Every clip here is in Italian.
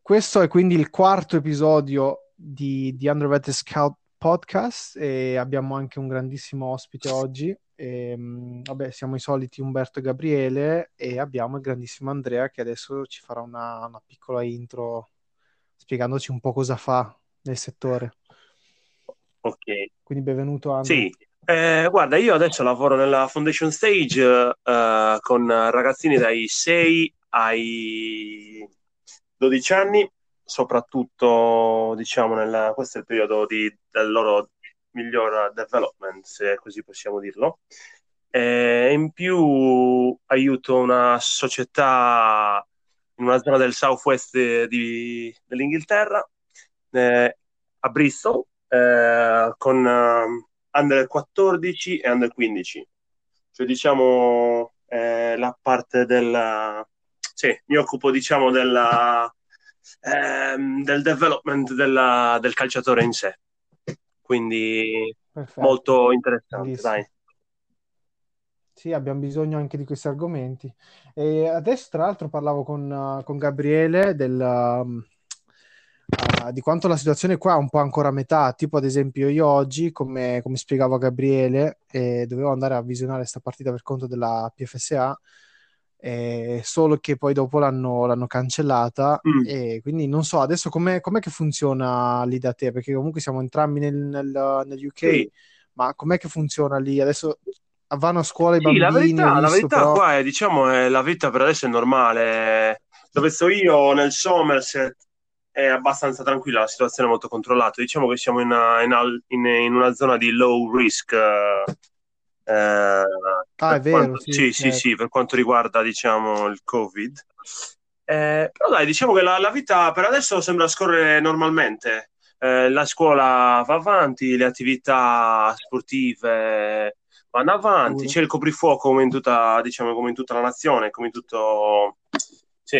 Questo è quindi il quarto episodio di, di Underrated Scout Podcast e abbiamo anche un grandissimo ospite oggi. E, ehm, vabbè, siamo i soliti Umberto e Gabriele e abbiamo il grandissimo Andrea che adesso ci farà una, una piccola intro spiegandoci un po' cosa fa nel settore. Ok. Quindi benvenuto Andrea. Sì, eh, guarda, io adesso lavoro nella Foundation Stage uh, con ragazzini dai 6 ai 12 anni, soprattutto diciamo nel, questo è il periodo di, del loro miglior development, se così possiamo dirlo. E in più aiuto una società in una zona del southwest di, dell'Inghilterra, eh, a Bristol, eh, con uh, under 14 e under 15. Cioè diciamo eh, la parte della... Sì, mi occupo diciamo della, ehm, del development della, del calciatore in sé. Quindi Perfetto. molto interessante, dai. Sì, abbiamo bisogno anche di questi argomenti. E adesso, tra l'altro, parlavo con, con Gabriele del, uh, di quanto la situazione qua è un po' ancora a metà. Tipo, ad esempio, io oggi, come, come spiegavo a Gabriele, eh, dovevo andare a visionare questa partita per conto della PFSA, eh, solo che poi dopo l'hanno, l'hanno cancellata. Mm. E quindi non so adesso com'è, com'è, che funziona lì da te, perché comunque siamo entrambi nel, nel, nel UK. Sì. Ma com'è che funziona lì? Adesso vanno a scuola i sì, bambini. La verità, visto, la verità però... qua è, diciamo, è, la vita per adesso è normale. Dove sto io nel Somerset è abbastanza tranquilla, la situazione è molto controllata. Diciamo che siamo in una, in, in, in una zona di low risk. Eh, ah, è vero. Quanto, sì, sì, sì, sì, per quanto riguarda diciamo il Covid. Eh, però dai, diciamo che la, la, vita per adesso sembra scorrere normalmente. Eh, la scuola va avanti, le attività sportive vanno avanti, c'è il coprifuoco come in tutta, diciamo, come in tutta la nazione, come in tutto... Sì.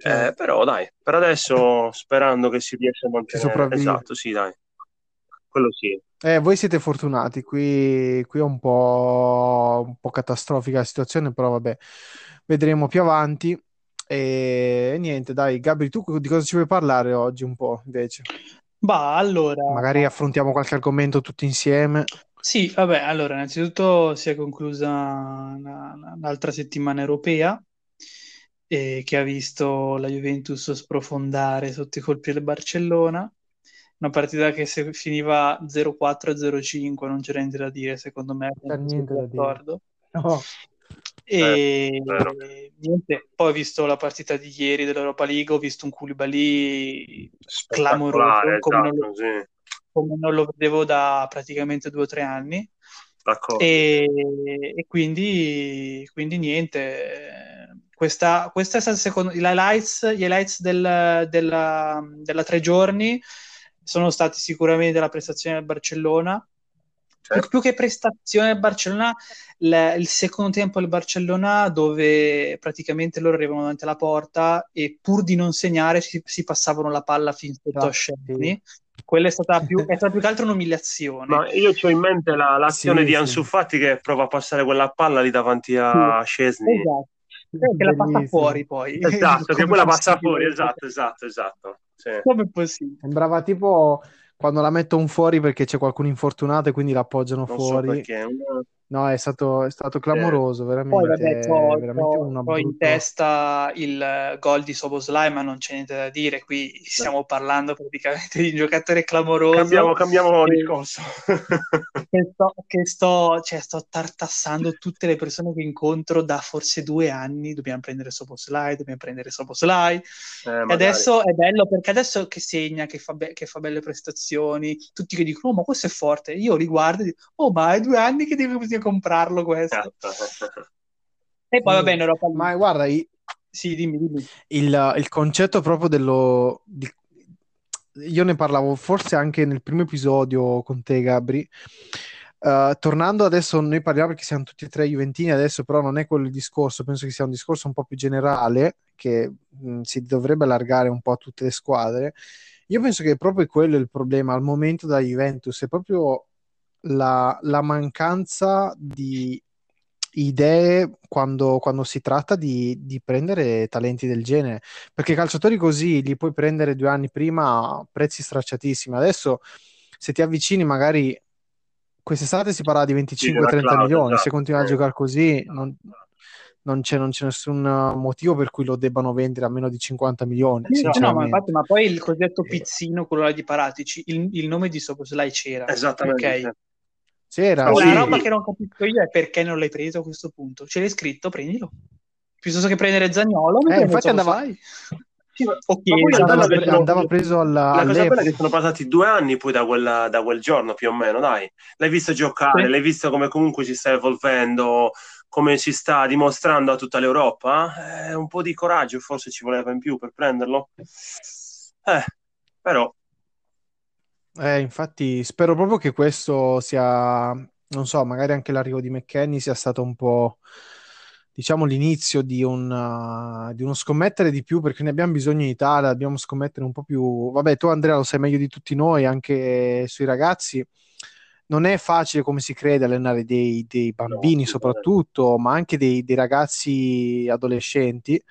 Eh, però dai, per adesso sperando che si riesca a mantenere... Esatto, sì, dai. Quello sì. Eh, voi siete fortunati, qui, qui è un po', un po' catastrofica la situazione, però vabbè, vedremo più avanti. E niente, dai, Gabri, tu di cosa ci vuoi parlare oggi un po' invece? Bah, allora... Magari affrontiamo qualche argomento tutti insieme. Sì, vabbè, allora, innanzitutto si è conclusa una- un'altra settimana europea eh, che ha visto la Juventus sprofondare sotto i colpi del Barcellona. Una partita che se finiva 0-4-0-5 non c'era niente da dire, secondo me, Per niente da dire. d'accordo. No, E vero. niente, poi ho visto la partita di ieri dell'Europa League, ho visto un Koulibaly clamoroso, come non lo, esatto, sì. come non lo vedevo da praticamente due o tre anni. D'accordo. E, e quindi, quindi niente, questa, questa è stata secondo gli highlights, gli highlights del, della, della tre giorni sono stati sicuramente la prestazione del Barcellona. Più, Certo. più che prestazione del Barcellona, il, il secondo tempo del Barcellona, dove praticamente loro arrivavano davanti alla porta e pur di non segnare si, si passavano la palla fin sotto a sì. Scesni. Quella è stata più, è stata più che altro un'umiliazione. Ma io ho in mente la- l'azione Sì, di sì. Ansu Fati che prova a passare quella palla lì davanti a Scesni. Esatto. Che la passa fuori poi. Esatto, che quella passa fuori, esatto, esatto, esatto. Sì. Come è possibile? Sembrava tipo quando la mettono fuori perché c'è qualcuno infortunato e quindi la appoggiano Non so fuori. perché. una- No, è stato, è stato eh, clamoroso, Poi veramente, vabbè, c'ho, veramente una c'ho in testa il eh, gol di Soboslai, ma non c'è niente da dire. Qui stiamo parlando praticamente di un giocatore clamoroso Cambiamo, cambiamo che, discorso. che sto, che sto, cioè, sto tartassando tutte le persone che incontro da forse due anni. Dobbiamo prendere Soboslai, dobbiamo prendere Soboslai. Eh, E adesso è bello perché adesso che segna, che fa, be- che fa belle prestazioni, tutti che dicono: Oh, ma questo è forte. Io li guardo e dico: Oh, ma è due anni che devo comprarlo questo. E poi, Sì. vabbè, in Europa. Ma guarda, i- Sì, dimmi, dimmi. il, il concetto proprio dello... di- io ne parlavo forse anche nel primo episodio con te, Gabri. Uh, tornando adesso, noi parliamo perché siamo tutti e tre Juventini adesso, però non è quello il discorso, penso che sia un discorso un po' più generale che mh, si dovrebbe allargare un po' a tutte le squadre. Io penso che proprio quello è il problema al momento della Juventus, è proprio la, la mancanza di, idee quando, quando si tratta di, di, prendere talenti del genere, perché calciatori così li puoi prendere due anni prima a prezzi stracciatissimi. Adesso se ti avvicini magari quest'estate si parla di 25-30 milioni, esatto. se continua a giocare così non, non, c'è, non, c'è, nessun motivo per cui lo debbano vendere a meno di 50 milioni. No, ma, infatti, ma poi il cosiddetto pizzino, quello là di Paratici, il, il nome di Soboslai c'era. Esattamente. Okay? C'era. La sì. roba che non capisco io è perché non l'hai preso a questo punto. Ce l'hai scritto, prendilo. Piuttosto che prendere Zagnolo, eh, infatti andava... Okay, andava, pre- andava, preso alla, la cosa bella è che sono passati due anni poi da, quella, da, quel giorno più o meno dai l'hai visto giocare sì. l'hai visto come comunque si sta evolvendo come si sta dimostrando a tutta l'Europa eh, un po' di coraggio forse ci voleva in più per prenderlo eh, però eh, infatti spero proprio che questo sia, non so, magari anche l'arrivo di McKenny sia stato un po', diciamo, l'inizio di, un, uh, di uno scommettere di più, perché ne abbiamo bisogno in Italia, dobbiamo scommettere un po' più... Vabbè, tu Andrea lo sai meglio di tutti noi, anche sui ragazzi. Non è facile come si crede allenare dei, dei bambini no, soprattutto, ma anche dei, dei ragazzi adolescenti,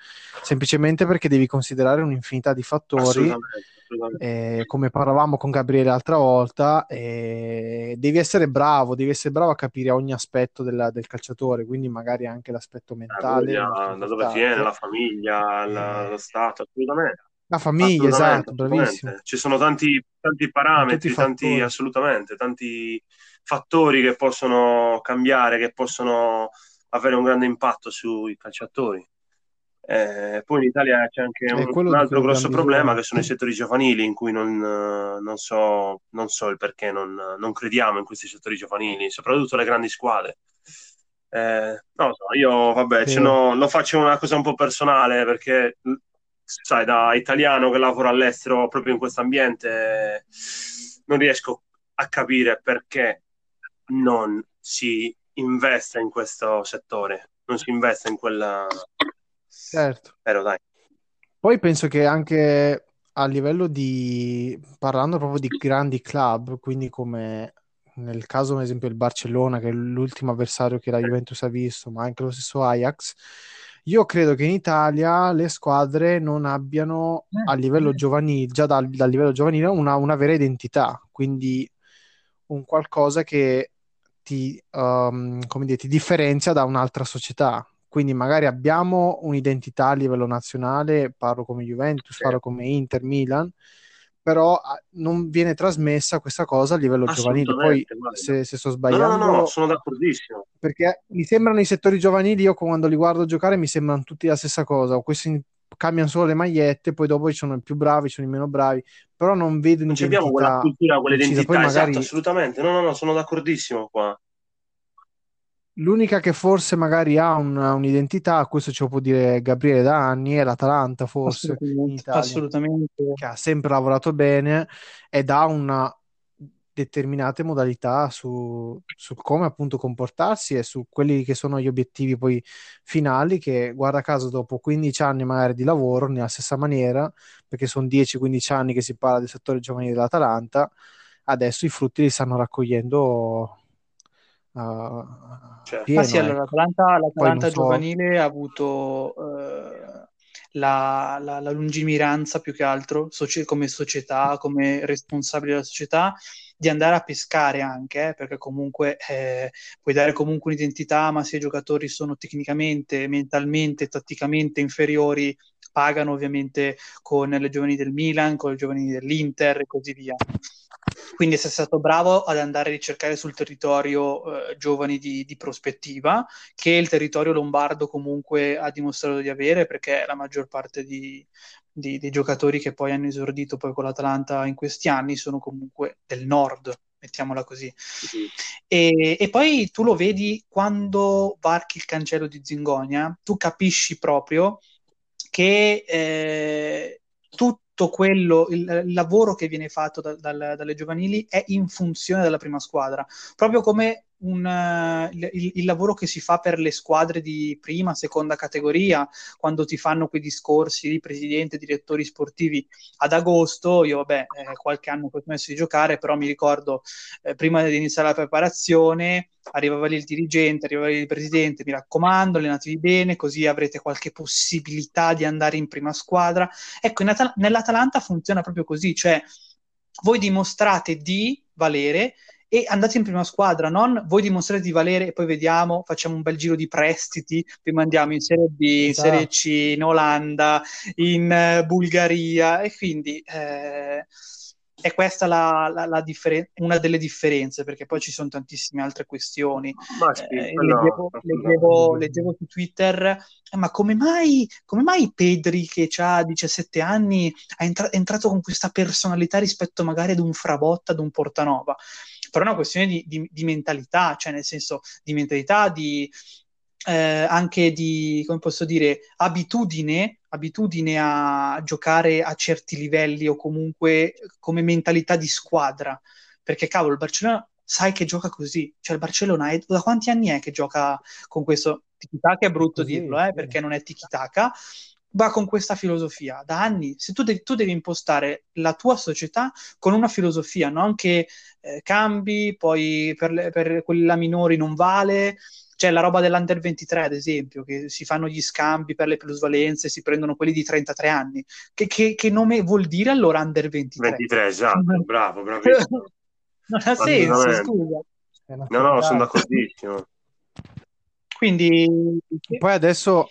semplicemente perché devi considerare un'infinità di fattori. Assolutamente eh, come parlavamo con Gabriele l'altra volta, eh, devi essere bravo, devi essere bravo a capire ogni aspetto della, del calciatore, quindi magari anche l'aspetto mentale. Da dove viene la famiglia, la, eh. lo stato, assolutamente. La famiglia, esatto, bravissimo. Ci sono tanti, tanti parametri, tanti, assolutamente, tanti fattori che possono cambiare, che possono avere un grande impatto sui calciatori. Eh, poi in Italia c'è anche un, un altro grosso problema che sono i settori giovanili in cui non, non, so, non so, il perché non, non, crediamo in questi settori giovanili, soprattutto le grandi squadre. Eh, so, io vabbè, sì. no, lo faccio una cosa un po' personale perché, sai, da italiano che lavora all'estero proprio in questo ambiente, non riesco a capire perché non si investe in questo settore, non si investe in quella Certo. Però dai. Poi penso che anche a livello di, parlando proprio di grandi club, quindi come nel caso, ad esempio, il Barcellona, che è l'ultimo avversario che la Juventus ha visto, ma anche lo stesso Ajax, io credo che in Italia le squadre non abbiano a livello giovanile, già dal, dal livello giovanile, una, una, vera identità, quindi un qualcosa che ti, um, come dire, ti differenzia da un'altra società. Quindi magari abbiamo un'identità a livello nazionale, parlo come Juventus, sì. parlo come Inter, Milan, però ah, non viene trasmessa questa cosa a livello giovanile. Poi se, se, sto sbagliando... No, no, no, sono d'accordissimo. Perché mi sembrano i settori giovanili, io quando li guardo giocare mi sembrano tutti la stessa cosa. Questi cambiano solo le magliette, poi dopo ci sono i più bravi, ci sono i meno bravi, però non vedo non abbiamo quella cultura, quell'identità, magari... esatto, assolutamente. No, no, no, sono d'accordissimo qua. L'unica che forse magari ha un, un'identità, questo ce lo può dire Gabriele da anni, è l'Atalanta forse assolutamente, assolutamente. che ha sempre lavorato bene ed ha una determinate modalità su, su, come appunto comportarsi e su quelli che sono gli obiettivi poi finali che guarda caso dopo 15 anni magari di lavoro nella stessa maniera perché sono 10-15 anni che si parla del settore giovanile dell'Atalanta adesso i frutti li stanno raccogliendo Uh, certo. pieno, ah, sì, allora, ecco. l'Atalanta, l'Atalanta giovanile so... ha avuto uh, la, la, la, lungimiranza più che altro soci- come società, come responsabile della società di andare a pescare anche, eh, perché comunque eh, puoi dare comunque un'identità, ma se i giocatori sono tecnicamente, mentalmente, tatticamente inferiori, pagano ovviamente con le giovani del Milan, con le giovani dell'Inter e così via. Quindi sei stato bravo ad andare a ricercare sul territorio eh, giovani di, di, prospettiva, che il territorio lombardo comunque ha dimostrato di avere, perché la maggior parte di, di, dei giocatori che poi hanno esordito poi con l'Atalanta in questi anni sono comunque del nord, mettiamola così. Mm-hmm. E, e, poi tu lo vedi quando varchi il cancello di Zingonia, tu capisci proprio che eh, tu tutto quello, il, il lavoro che viene fatto da, dal, dalle giovanili è in funzione della prima squadra, proprio come un, uh, il, il, lavoro che si fa per le squadre di prima, seconda categoria, quando ti fanno quei discorsi di presidente, direttori sportivi ad agosto. Io, vabbè, eh, qualche anno ho smesso di giocare, però mi ricordo eh, prima di iniziare la preparazione, arrivava lì il dirigente, arrivava lì il presidente, mi raccomando, allenatevi bene, così avrete qualche possibilità di andare in prima squadra. Ecco, Atal- nell'Atalanta funziona proprio così, cioè voi dimostrate di valere e andate in prima squadra, non voi dimostrate di valere e poi vediamo, facciamo un bel giro di prestiti, vi mandiamo in Serie B, in esatto. Serie C, in Olanda, in uh, Bulgaria e quindi eh, è questa la, la, la differen- una delle differenze, perché poi ci sono tantissime altre questioni. Sì, eh, leggevo, leggevo, leggevo, su Twitter, eh, ma come mai, come mai Pedri, che ha 17 anni, è, entra- è entrato con questa personalità rispetto magari ad un Frabotta, ad un Portanova? Però è una questione di, di, di mentalità, cioè nel senso di mentalità, di, eh, anche di, come posso dire, abitudine, abitudine a giocare a certi livelli o comunque come mentalità di squadra. Perché cavolo, il Barcellona sai che gioca così, cioè il Barcellona è, da quanti anni è che gioca con questo tiki-taka? È brutto così, dirlo, eh, perché non è tiki-taka, va con questa filosofia da anni. Se tu, de- tu, devi impostare la tua società con una filosofia, non che eh, cambi, poi per, le, per quella minori non vale. C'è la roba dell'Under 23, ad esempio, che si fanno gli scambi per le plusvalenze, si prendono quelli di 33 anni. Che, che, che nome vuol dire allora Under 23? 23, esatto, bravo, bravissimo. non ha senso, scusa. No, no, sono d'accordissimo. Quindi... Poi adesso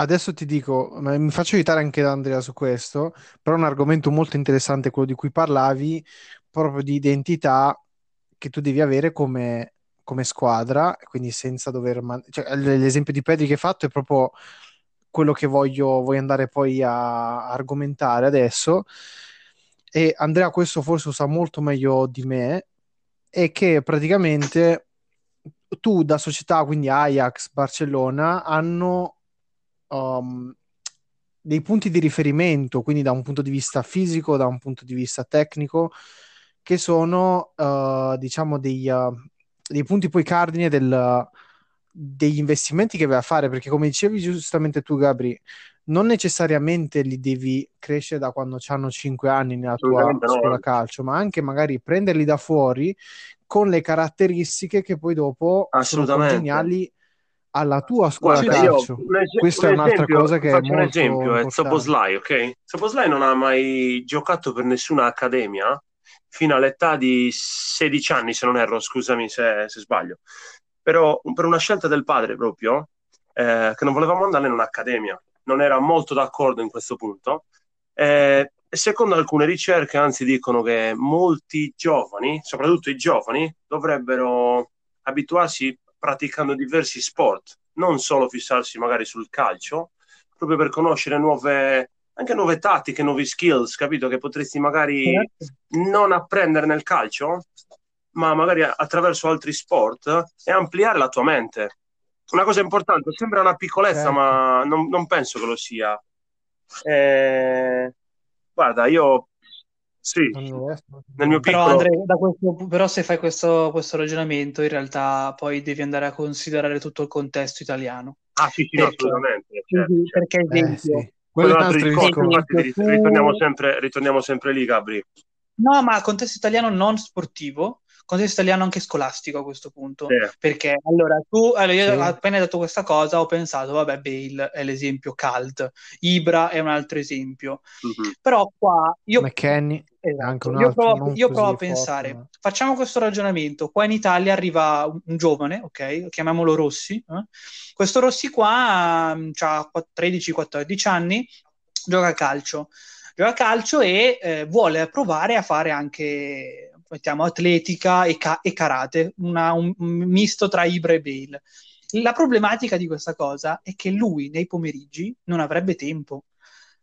Adesso ti dico, mi faccio aiutare anche da Andrea su questo, però è un argomento molto interessante quello di cui parlavi, proprio di identità che tu devi avere come, come squadra, quindi senza dover... Man- cioè, l'esempio di Pedri che hai fatto è proprio quello che voglio, voglio andare poi a, argomentare adesso. E Andrea questo forse sa molto meglio di me, è che praticamente tu da società, quindi Ajax, Barcellona, hanno um, dei punti di riferimento, quindi da un punto di vista fisico, da un punto di vista tecnico, che sono, uh, diciamo, dei, uh, dei, punti poi cardine del, degli investimenti che vai a fare, perché come dicevi giustamente tu, Gabri, non necessariamente li devi crescere da quando hanno 5 anni nella tua scuola calcio, ma anche magari prenderli da fuori con le caratteristiche che poi dopo sono congeniali alla tua squadra Guarda, calcio. Es- Questa è un'altra esempio, cosa che è molto un esempio è Soboslai, ok? Soboslai non ha mai giocato per nessuna accademia fino all'età di 16 anni, se non erro, scusami se, se sbaglio. Però per una scelta del padre proprio, eh, che non voleva mandarle in un'accademia. Non era molto d'accordo in questo punto. Eh, secondo alcune ricerche, anzi, dicono che molti giovani, soprattutto i giovani, dovrebbero abituarsi praticando diversi sport, non solo fissarsi magari sul calcio, proprio per conoscere nuove, anche nuove tattiche, nuovi skills, capito? Che potresti magari certo. non apprendere nel calcio, ma magari attraverso altri sport e ampliare la tua mente. Una cosa importante, sembra una piccolezza, certo. ma non, non, penso che lo sia. Eh, guarda, io sì, nel mio piccolo... Però, Andrea, questo, però se fai questo, questo, ragionamento, in realtà poi devi andare a considerare tutto il contesto italiano. Ah sì, sì, perché, assolutamente. Certo, certo. Perché esempio... Eh, sì. Quello è discorso, infatti, ritorniamo sempre, ritorniamo sempre lì, Gabri. No, ma il contesto italiano non sportivo, contesto italiano anche scolastico a questo punto. Sì. Perché allora tu, allora io sì. appena detto questa cosa ho pensato, vabbè, Bale è l'esempio cult, Ibra è un altro esempio. Mm-hmm. Però qua io... McKenny. Esatto. Io provo, io provo a pensare, forte, facciamo questo ragionamento, qua in Italia arriva un, un giovane, ok, chiamiamolo Rossi, eh? questo Rossi qua um, ha 13-14 anni, gioca a calcio, gioca a calcio e eh, vuole provare a fare anche, mettiamo, atletica e, ca- e karate, una, un, un misto tra Ibra e Bale. La problematica di questa cosa è che lui nei pomeriggi non avrebbe tempo.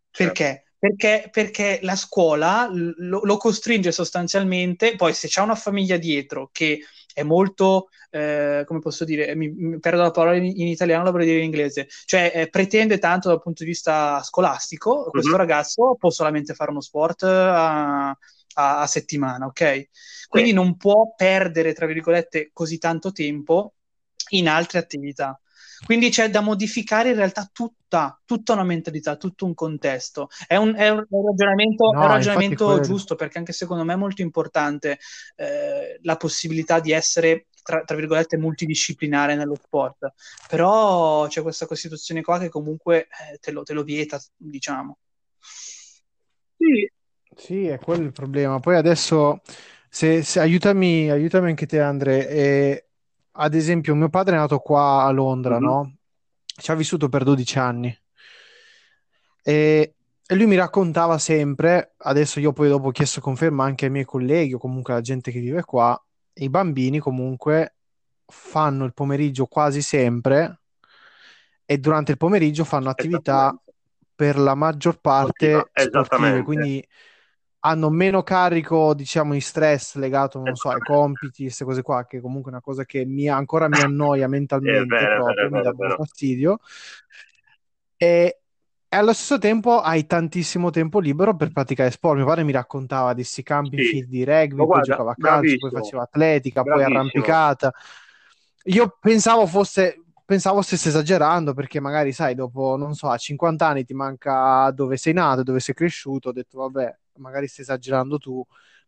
Certo. Perché? Perché, perché la scuola lo, lo, costringe sostanzialmente, poi se c'è una famiglia dietro che è molto, eh, come posso dire, mi, mi, perdo la parola in, in italiano, la vorrei dire in inglese, cioè eh, pretende tanto dal punto di vista scolastico, questo mm-hmm. ragazzo può solamente fare uno sport a, a, a settimana, ok? Quindi sì. non può perdere, tra virgolette, così tanto tempo in altre attività. Quindi c'è da modificare in realtà tutta, tutta una mentalità, tutto un contesto. È un, è un ragionamento, no, è un ragionamento giusto perché anche secondo me è molto importante eh, la possibilità di essere tra, tra, virgolette multidisciplinare nello sport. Però c'è questa costituzione qua che comunque eh, te, lo, te, lo, vieta, diciamo. Sì. Sì, è quello il problema. Poi adesso, se, se aiutami, aiutami anche te, Andre. Eh, ad esempio, mio padre è nato qua a Londra, mm-hmm. no? Ci ha vissuto per 12 anni. E, e, lui mi raccontava sempre, adesso io poi dopo ho chiesto conferma anche ai miei colleghi o comunque alla gente che vive qua, i bambini comunque fanno il pomeriggio quasi sempre e durante il pomeriggio fanno attività per la maggior parte sportive, quindi hanno meno carico, diciamo, di stress legato, non so, ai compiti, queste cose qua, che comunque è una cosa che mi, ancora mi annoia mentalmente bene, proprio, bene, mi dà fastidio. E, e, allo stesso tempo hai tantissimo tempo libero per praticare sport. Mio padre mi raccontava di questi campi sì. di rugby, poi guarda, giocava a calcio, poi faceva atletica, bravissimo. poi arrampicata. Io pensavo fosse pensavo stesse esagerando perché magari, sai, dopo, non so, a 50 anni ti manca dove sei nato, dove sei cresciuto, ho detto, vabbè, magari stai esagerando tu,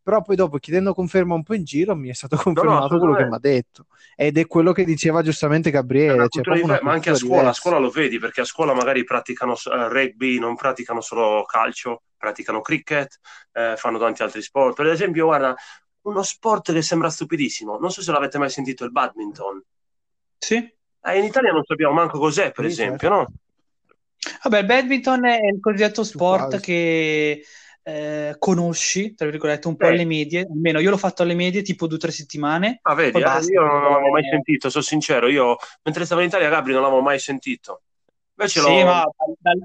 però poi dopo chiedendo conferma un po' in giro mi è stato confermato no, quello che mi ha detto. Ed è quello che diceva giustamente Gabriele cioè, diver- ma anche a scuola, a scuola lo vedi perché a scuola magari praticano uh, rugby non praticano solo calcio praticano cricket eh, fanno tanti altri sport. Per esempio guarda uno sport che sembra stupidissimo non so se l'avete mai sentito il badminton. Sì. Eh, in Italia non sappiamo manco cos'è per sì, esempio certo. no? Vabbè, il badminton è il cosiddetto sport che eh, conosci, tra virgolette, un po' alle medie, almeno io l'ho fatto alle medie tipo due o tre settimane. Ah, vedi, eh, io non l'avevo mai sentito, sono sincero, io mentre stavo in Italia Gabri non l'avevo mai sentito. Invece sì, l'ho... ma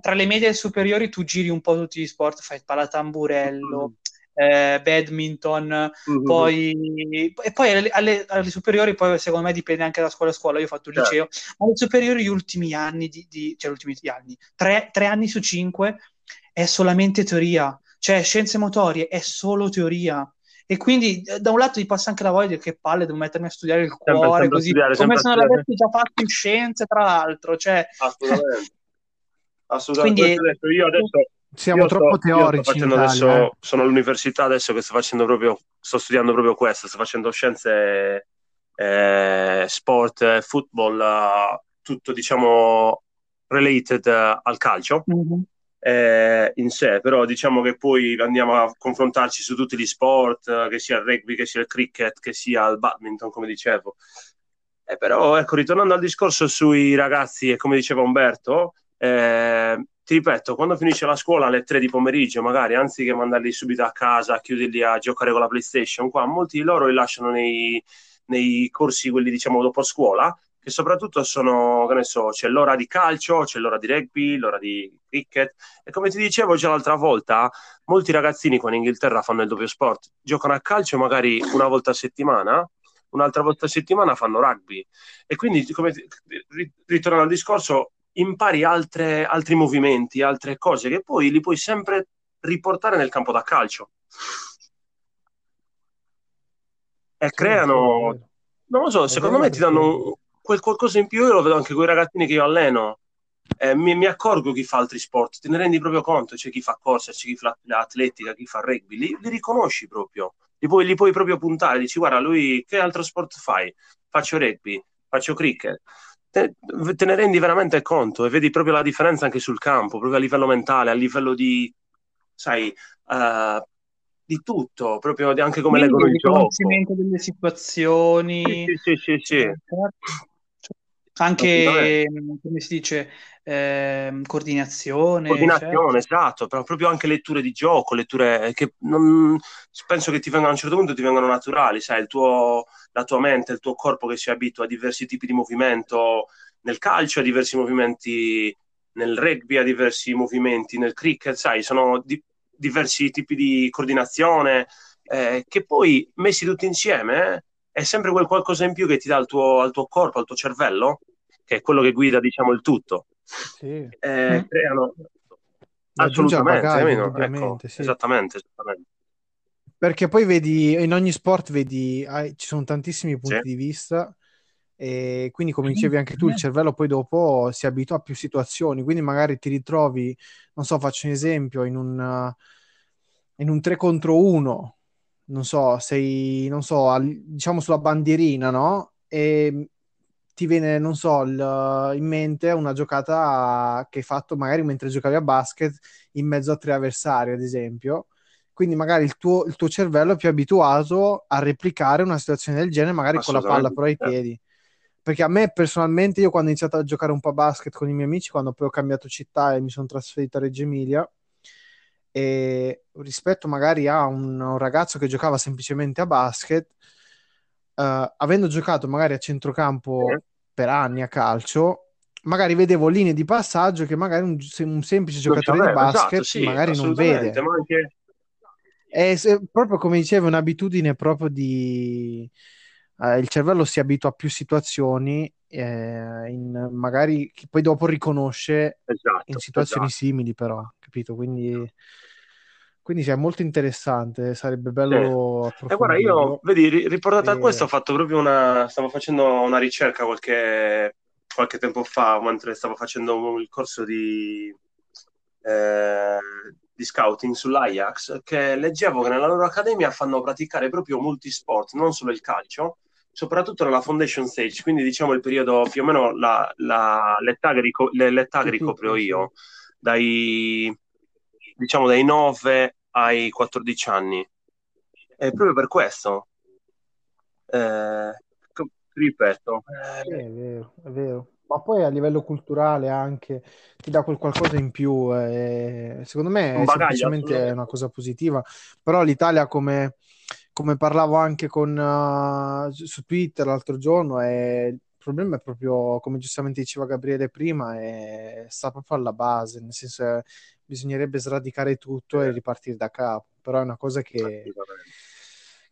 tra le medie e le superiori tu giri un po' tutti gli sport, fai pallatamburello, mm. Eh, badminton, mm-hmm. poi, e poi alle, alle, alle, superiori, poi secondo me dipende anche da scuola a scuola. Io ho fatto il certo. liceo, ma alle superiori, gli ultimi anni, di, di, cioè gli ultimi anni, tre, tre anni su cinque è solamente teoria. Cioè, scienze motorie è solo teoria. E quindi eh, da un lato ti passa anche la voglia di che palle, devo mettermi a studiare il cuore, sempre, così studiare, come se non l'avessi già fatto in scienze, tra l'altro. Cioè... Assolutamente. Assolutamente. Quindi, adesso io adesso siamo troppo sto, teorici. Sto adesso, eh. Sono all'università adesso che sto facendo proprio, sto studiando proprio questo, sto facendo scienze, eh, sport, football, uh, tutto diciamo related al calcio. Mm-hmm eh, in sé, però diciamo che poi andiamo a confrontarci su tutti gli sport, eh, che sia il rugby, che sia il cricket, che sia il badminton, come dicevo. Eh, però, ecco, ritornando al discorso sui ragazzi, e come diceva Umberto, eh, ti ripeto, quando finisce la scuola alle 3 di pomeriggio, magari anziché mandarli subito a casa, chiuderli a giocare con la PlayStation, qua molti di loro li lasciano nei, nei corsi, quelli diciamo dopo scuola, che soprattutto sono, che ne so, c'è l'ora di calcio, c'è l'ora di rugby, l'ora di cricket. E come ti dicevo già l'altra volta, molti ragazzini qua in Inghilterra fanno il doppio sport, giocano a calcio magari una volta a settimana, un'altra volta a settimana fanno rugby. E quindi come ritornando al discorso impari altre, altri movimenti, altre cose che poi li puoi sempre riportare nel campo da calcio. E creano non lo so, secondo me ti danno quel qualcosa in più io lo vedo anche con i ragazzini che io alleno. Eh, mi, mi, accorgo chi fa altri sport, te ne rendi proprio conto, c'è chi fa corsa, c'è chi fa atletica, chi fa rugby, li, li riconosci proprio, li puoi, li puoi, proprio puntare, dici guarda lui che altro sport fai? Faccio rugby, faccio cricket, te, te ne rendi veramente conto e vedi proprio la differenza anche sul campo, proprio a livello mentale, a livello di, sai, uh, di tutto, proprio anche come leggono il gioco. Il riconoscimento delle situazioni. Sì, sì, sì, sì. Eh, certo anche come si dice eh, coordinazione coordinazione certo. esatto però proprio anche letture di gioco letture che non, penso che ti vengano a un certo punto ti vengano naturali sai il tuo, la tua mente il tuo corpo che si abitua a diversi tipi di movimento nel calcio a diversi movimenti nel rugby a diversi movimenti nel cricket sai sono di, diversi tipi di coordinazione eh, che poi messi tutti insieme eh, è sempre quel qualcosa in più che ti dà al tuo, al tuo corpo, al tuo cervello, che è quello che guida, diciamo, il tutto. Sì. Eh, mm. creano... Assolutamente, bagaglio, ecco, sì. esattamente, esattamente. Perché poi vedi, in ogni sport vedi, hai, ci sono tantissimi punti sì. di vista e quindi come dicevi anche tu il cervello poi dopo si abitua a più situazioni quindi magari ti ritrovi non so faccio un esempio in un in un 3 contro 1 non so sei non so al, diciamo sulla bandierina no e ti viene non so il, in mente una giocata che hai fatto magari mentre giocavi a basket in mezzo a tre avversari ad esempio. Quindi magari il tuo, il tuo cervello è più abituato a replicare una situazione del genere magari con la palla però ai piedi. Perché a me personalmente, io quando ho iniziato a giocare un po' a basket con i miei amici, quando poi ho cambiato città e mi sono trasferito a Reggio Emilia, e rispetto magari a un, un ragazzo che giocava semplicemente a basket, uh, avendo giocato magari a centrocampo eh. Per anni a calcio, magari vedevo linee di passaggio che magari un, un semplice giocatore di esatto, basket esatto, sì, magari non vede. Ma anche... È proprio come dicevo, un'abitudine proprio di eh, il cervello si abitua a più situazioni, eh, in, magari che poi dopo riconosce esatto, in situazioni esatto. simili, però, capito? Quindi, quindi sì, è molto interessante, sarebbe bello sì. E guarda, io, vedi, riportato e... a questo, ho fatto proprio una, stavo facendo una ricerca qualche, qualche tempo fa, mentre stavo facendo il corso di... Eh, di scouting sull'Ajax che leggevo che nella loro accademia fanno praticare proprio multisport, non solo il calcio, soprattutto nella foundation stage, quindi diciamo il periodo più o meno la, la, l'età, che, rico- l'età che ricopro io, dai, diciamo dai 9 ai 14 anni. E proprio per questo, eh, ripeto. Eh, è vero, è vero. Ma poi a livello culturale anche ti dà quel qualcosa in più. Eh, secondo me è semplicemente una cosa positiva. Però l'Italia come come parlavo anche con, uh, su Twitter l'altro giorno, è, il problema è proprio, come giustamente diceva Gabriele prima, è, sta proprio alla base, nel senso che bisognerebbe sradicare tutto e ripartire da capo, però è una cosa che,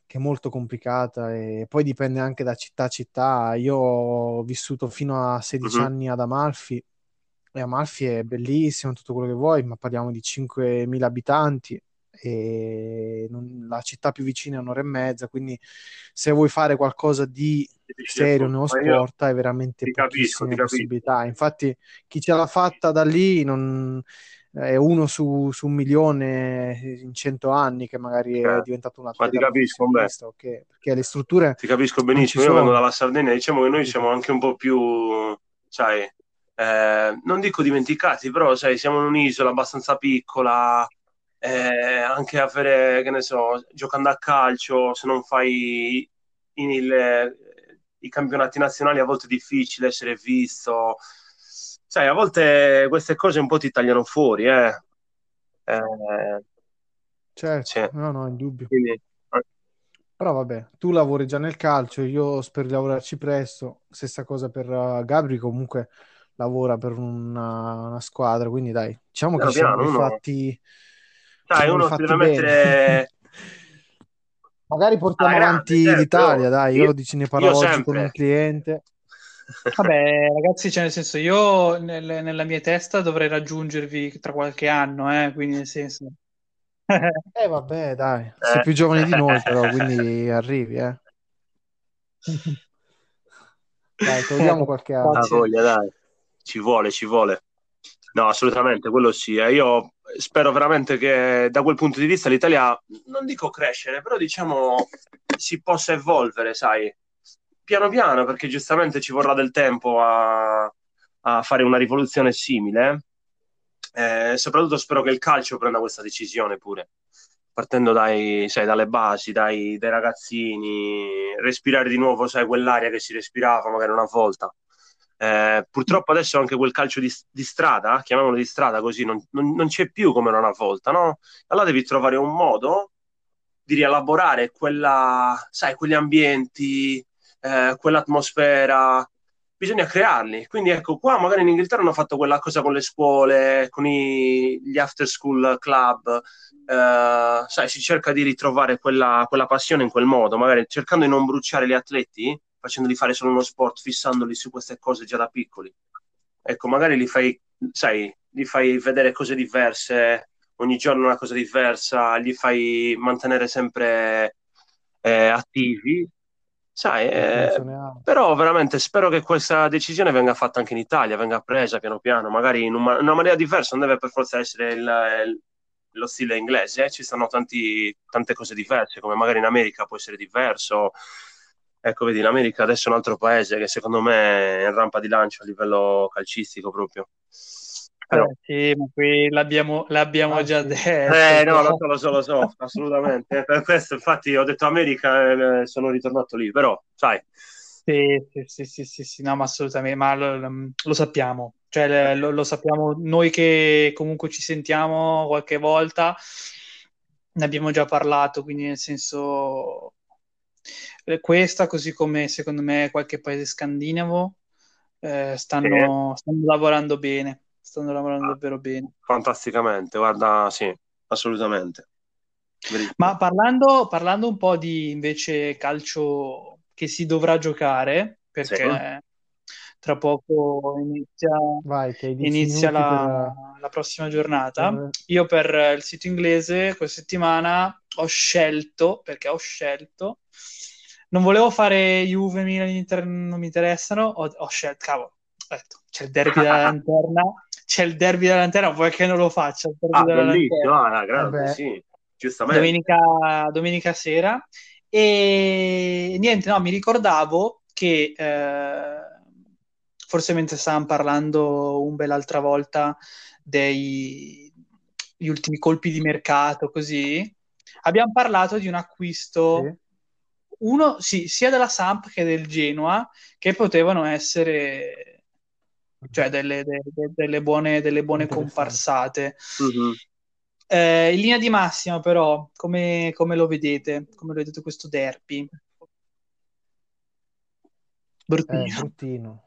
che, è molto complicata e poi dipende anche da città a città. Io ho vissuto fino a 16 uh-huh. anni ad Amalfi e Amalfi è bellissimo, tutto quello che vuoi, ma parliamo di 5.000 abitanti e non, la città più vicina è un'ora e mezza, quindi se vuoi fare qualcosa di serio nello sport hai veramente pochissime possibilità. Infatti chi ce l'ha fatta da lì non, è uno su, su, un milione in cento anni che magari eh, è diventato una ma ti capisco okay? perché le strutture ti capisco benissimo io vengo dalla Sardegna diciamo che noi siamo anche un po' più sai eh, non dico dimenticati però sai siamo in un'isola abbastanza piccola eh, anche avere, che ne so, giocando a calcio, se non fai il, i campionati nazionali a volte è difficile essere visto. Sai, a volte queste cose un po' ti tagliano fuori, eh. eh certo, sì. no, no, in dubbio. Quindi, eh. Però vabbè, tu lavori già nel calcio, io spero di lavorarci presto. Stessa cosa per uh, Gabri, comunque lavora per una, una squadra, quindi dai, diciamo piano che siamo piano, fatti dai, uno si deve bene. mettere... Magari portiamo ah, avanti certo. l'Italia, dai, io, io ne parlo oggi con un cliente. Vabbè, ragazzi, cioè nel senso, io nel, nella mia testa dovrei raggiungervi tra qualche anno, eh, quindi nel senso... eh vabbè, dai, sei più giovane di noi però, quindi arrivi, eh. Dai, togliamo qualche anno. Ah, voglia, dai. Ci vuole, ci vuole. No, assolutamente, quello sì. Eh. Io spero veramente che da quel punto di vista l'Italia, non dico crescere, però diciamo si possa evolvere, sai, piano piano, perché giustamente ci vorrà del tempo a, a fare una rivoluzione simile. Eh, soprattutto spero che il calcio prenda questa decisione pure, partendo dai, sai, dalle basi, dai, dai ragazzini, respirare di nuovo, sai, quell'aria che si respirava magari una volta. Eh, purtroppo adesso anche quel calcio di, di strada, chiamiamolo di strada così, non, non, non, c'è più come una volta, no? Allora devi trovare un modo di rielaborare quella, sai, quegli ambienti, eh, quell'atmosfera, bisogna crearli. Quindi ecco, qua magari in Inghilterra hanno fatto quella cosa con le scuole, con i, gli after school club, eh, sai, si cerca di ritrovare quella, quella, passione in quel modo, magari cercando di non bruciare gli atleti, facendoli fare solo uno sport, fissandoli su queste cose già da piccoli. Ecco, magari li fai, sai, li fai vedere cose diverse, ogni giorno una cosa diversa, li fai mantenere sempre eh, attivi Sai, eh, però veramente spero che questa decisione venga fatta anche in Italia, venga presa piano piano, magari in una, una maniera diversa, non deve per forza essere il, il, lo stile inglese, eh? ci stanno tanti, tante cose diverse, come magari in America può essere diverso. Ecco, vedi, l'America adesso è un altro paese che secondo me è in rampa di lancio a livello calcistico proprio. Però... Eh, sì, ma qui l'abbiamo, l'abbiamo ah, già sì. detto. Eh, no, lo so, lo so, lo so, assolutamente. Eh, per questo, infatti, ho detto America e eh, sono ritornato lì, però, sai. Sì, sì, sì, sì, sì, no, ma assolutamente, ma lo, lo sappiamo. Cioè, lo, lo, sappiamo noi che comunque ci sentiamo qualche volta, ne abbiamo già parlato, quindi nel senso questa, così come secondo me qualche paese scandinavo, eh, stanno, stanno lavorando bene stanno lavorando ah, davvero bene. Fantasticamente, guarda, sì, assolutamente. Ma parlando, parlando, un po' di invece calcio che si dovrà giocare, perché sì. tra poco inizia, Vai, inizia la, per... la, prossima giornata, per... io per il sito inglese questa settimana ho scelto, perché ho scelto, non volevo fare Juve, Milan, Inter, non mi interessano, ho, ho scelto, cavolo, ho detto, c'è il derby della lanterna c'è il derby della lanterna, vuoi che non lo faccia? Il ah, bellissimo, ah, grande, sì, giustamente. Domenica, domenica, sera. E niente, no, mi ricordavo che eh, forse mentre stavamo parlando un bel altra volta degli ultimi colpi di mercato, così, abbiamo parlato di un acquisto... Sì. Uno, sì, sia della Samp che del Genoa, che potevano essere cioè delle, delle, delle buone, delle buone comparsate. Mm-hmm. Eh, in linea di massima, però, come, come, lo vedete? Come lo vedete questo derby? Bruttino. Eh, bruttino.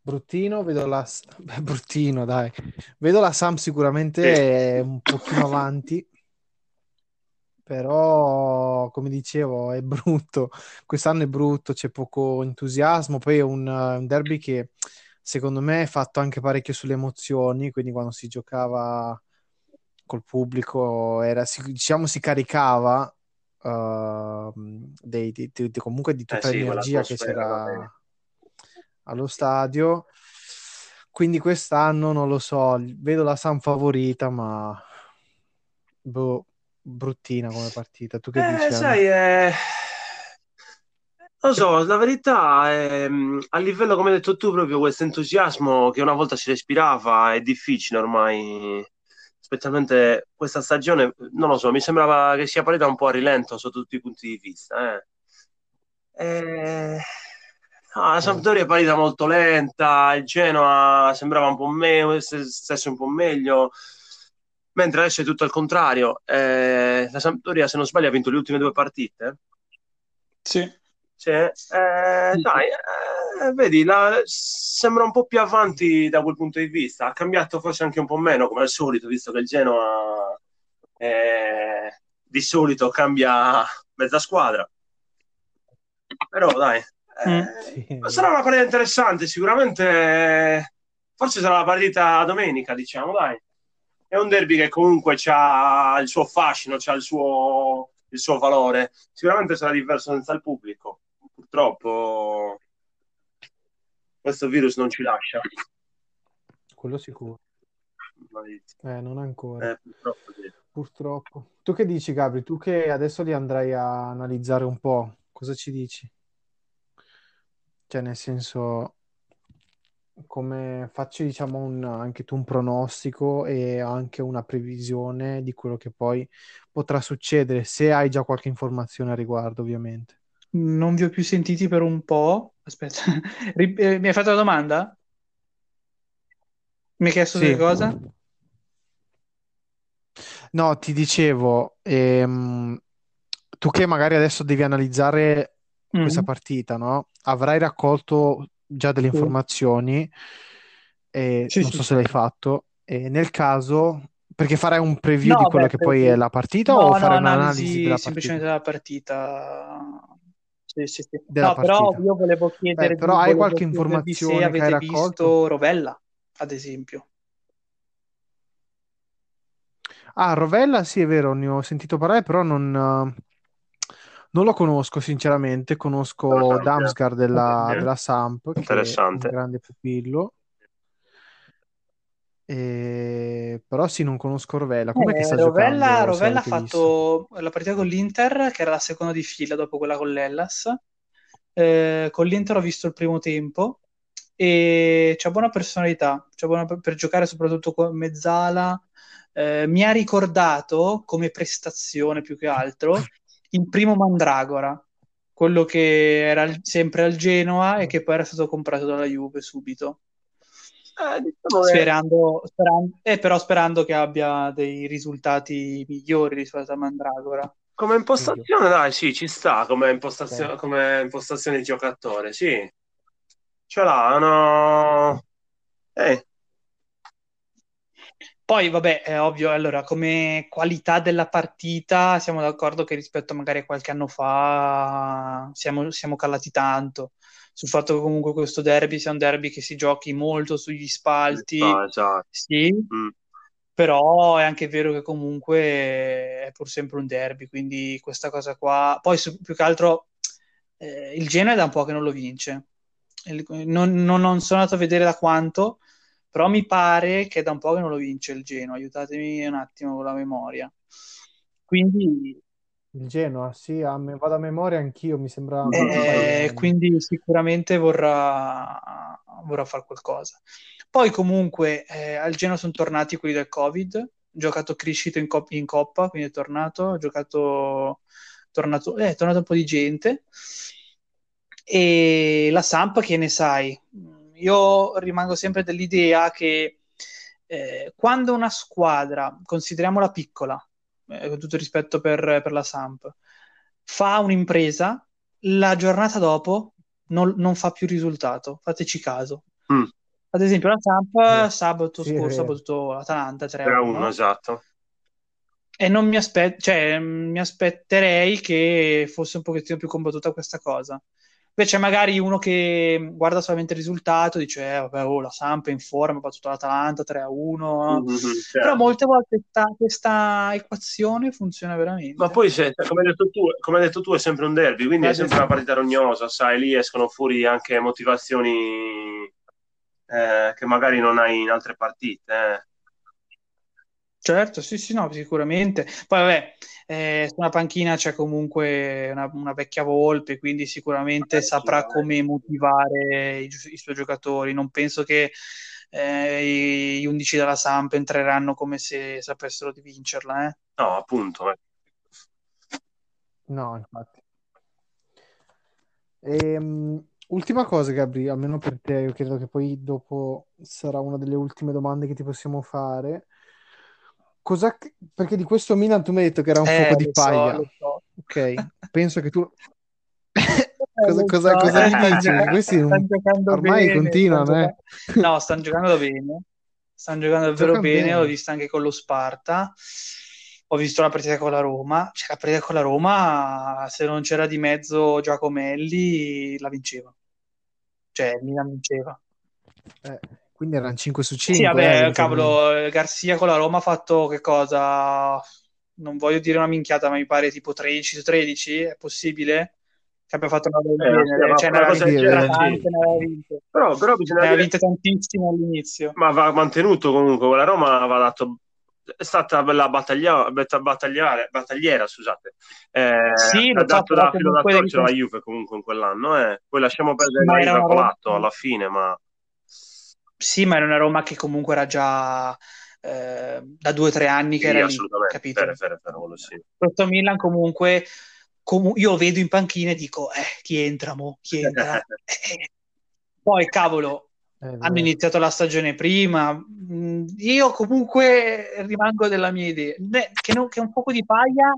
Bruttino, vedo la... Beh, bruttino, dai. Vedo la Sam sicuramente un pochino avanti, però, come dicevo, è brutto. Quest'anno è brutto, c'è poco entusiasmo. Poi è un, un derby che secondo me è fatto anche parecchio sulle emozioni, quindi quando si giocava col pubblico era, diciamo si caricava uh, dei, di, di, comunque di tutta eh sì, l'energia che c'era allo stadio. Quindi quest'anno non lo so, vedo la Sam favorita, ma boh, bruttina come partita. Tu che eh, dici? Sai, eh non so, la verità è, mm, a livello, come hai detto tu, proprio questo entusiasmo che una volta si respirava è difficile ormai, specialmente questa stagione, non lo so, mi sembrava che sia partita un po' a rilento sotto tutti i punti di vista. Eh. E... No, la Sampdoria è partita molto lenta, il Genoa sembrava un po' meglio, stesso un po' meglio, mentre adesso è tutto al contrario. Eh, la Sampdoria, se non sbaglio, ha vinto le ultime due partite. Sì. Cioè, eh, dai, eh, vedi, la, sembra un po' più avanti da quel punto di vista. Ha cambiato forse anche un po' meno, come al solito, visto che il Genoa eh, di solito cambia mezza squadra. Però dai, eh, mm. sì. sarà una partita interessante, sicuramente. Forse sarà la partita domenica, diciamo, dai. È un derby che comunque ha il suo fascino, ha il suo, il suo valore. Sicuramente sarà diverso senza il pubblico purtroppo questo virus non ci lascia. Quello sicuro. Eh, non ancora. Eh, purtroppo, sì. purtroppo. Tu che dici, Gabri? Tu che adesso li andrai a analizzare un po', cosa ci dici? Cioè, nel senso, come facci, diciamo, un, anche tu un pronostico e anche una previsione di quello che poi potrà succedere, se hai già qualche informazione a riguardo, ovviamente non vi ho più sentiti per un po'. Aspetta, eh, mi hai fatto la domanda? Mi hai chiesto sì. che cosa? No, ti dicevo, ehm, tu che magari adesso devi analizzare mm. questa partita, no? Avrai raccolto già delle Sì. informazioni, e Sì, non sì, so sì. se l'hai fatto, e nel caso, perché farai un preview di No, quello beh, che poi è la partita o no, farai un'analisi analisi della semplicemente della partita. Sì, sì, sì. Della No, però io volevo Beh, chiedere però di, hai qualche se informazione che hai avete visto Rovella, ad esempio. Ah, Rovella, sì, è vero, ne ho sentito parlare, però non, eh, non lo conosco sinceramente. Conosco. Damsgaard della, della Samp, che è un Interessante. grande pupillo. E... Però sì, non conosco Rovella. Com'è che Eh, sta Rovella, giocando, Rovella ha l'avete visto? fatto la partita con l'Inter, che era la seconda di fila dopo quella con l'Hellas. Eh, con l'Inter ho visto il primo tempo e c'ha buona personalità, c'ha buona per, per giocare soprattutto con mezzala. Eh, mi ha ricordato come prestazione più che altro il primo Mandragora, quello che era sempre al Genoa e che poi era stato comprato dalla Juve subito. Eh, diciamo Sperando, sperando, eh, però sperando che abbia dei risultati migliori rispetto a Mandragora. Come impostazione, dai, sì, ci sta come impostazione, Ok. come impostazione di giocatore, sì. Ce l'ha, no? Eh, Poi, vabbè, è ovvio, allora, come qualità della partita siamo d'accordo che rispetto magari a qualche anno fa siamo, siamo calati tanto sul fatto che comunque questo derby sia un derby che si giochi molto sugli spalti, ah, esatto. sì, Mm. però è anche vero che comunque è pur sempre un derby, quindi questa cosa qua... Poi su- più che altro eh, il Genoa è da un po' che non lo vince. Non, non- non sono andato a vedere da quanto, però mi pare che è da un po' che non lo vince il Genoa. Aiutatemi un attimo con la memoria. Quindi, Il Genoa, sì, a me- vado a memoria anch'io, mi sembra eh, quindi sicuramente vorrà, vorrà fare qualcosa. Poi comunque eh, al Genoa sono tornati quelli del Covid, ha giocato Criscito in, cop- in Coppa, quindi è tornato, ha giocato, tornato, eh, è tornato un po' di gente. E la Samp che ne sai? Io rimango sempre dell'idea che eh, quando una squadra, consideriamola piccola, eh, con tutto il rispetto per, per la Samp, fa un'impresa, la giornata dopo non, non fa più risultato. Fateci caso. Mm. Ad esempio, la Samp Vero. sabato Sì, scorso ha battuto l'Atalanta 3 3 a a 1 1, esatto. e non mi aspet- cioè, mi aspetterei che fosse un pochettino più combattuta questa cosa. Invece, magari uno che guarda solamente il risultato dice: eh, vabbè, oh, la Samp è in forma, ha battuto l'Atalanta 3 a 1. Mhm, Però certo. molte volte sta- questa equazione funziona veramente. Ma poi, se- come hai detto tu, come hai detto tu, è sempre un derby, quindi è Ad sempre una esempio- partita rognosa, sai, lì escono fuori anche motivazioni eh, che magari non hai in altre partite. Certo, sì, sì, no, sicuramente. Poi, vabbè, eh, sulla panchina c'è comunque una, una vecchia Volpe, quindi sicuramente Eh, saprà sicuramente. come motivare i, i suoi giocatori. Non penso che eh, gli 11 della Samp entreranno come se sapessero di vincerla, eh. No, appunto. eh. No, infatti. Ehm, ultima cosa, Gabri, almeno per te, io credo che poi dopo sarà una delle ultime domande che ti possiamo fare. Cosa, perché di questo Milan tu mi hai detto che era un Eh, fuoco di so, paglia. lo so. Ok, penso che tu... Eh, cosa, cosa, so, cosa stanno mi dici? giocando- Perché questi non- ormai bene, continuano, stanno eh. giocando- No, stanno giocando bene. Stanno giocando davvero Giocano bene, bene. l'ho visto anche con lo Sparta. Ho visto la partita con la Roma. Cioè, la partita con la Roma, se non c'era di mezzo Giacomelli, la vinceva. Cioè, il Milan vinceva. Eh, quindi erano 5 su 5. Sì, vabbè, eventualmente. cavolo, eh, Garzia con la Roma ha fatto che cosa? Non voglio dire una minchiata, ma mi pare tipo 13 su 13, è possibile? Che abbia fatto una cosa del Eh, genere, sì, cioè ne una cosa del genere, ne. Però, però Ne bisogna aveva dire, vinte tantissime all'inizio. ma va mantenuto comunque. La Roma aveva dato, è stata bella battaglia, battagliare, battagliera, scusate. Eh, Sì, ha dato da filo da torcere la Juve comunque in quell'anno. Eh. Poi lasciamo perdere Ma Roma, l'atto alla fine, ma sì, ma era una Roma che comunque era già eh, da due o tre anni che sì, era lì, assolutamente. capito? Vero, vero, quello sì. Questo Milan comunque, comu- io vedo in panchina e dico, eh, chi entra mo? Chi entra? Eh, Poi, cavolo, È hanno iniziato la stagione prima. Mm, Io comunque rimango della mia idea. Che, non- che un poco di paglia,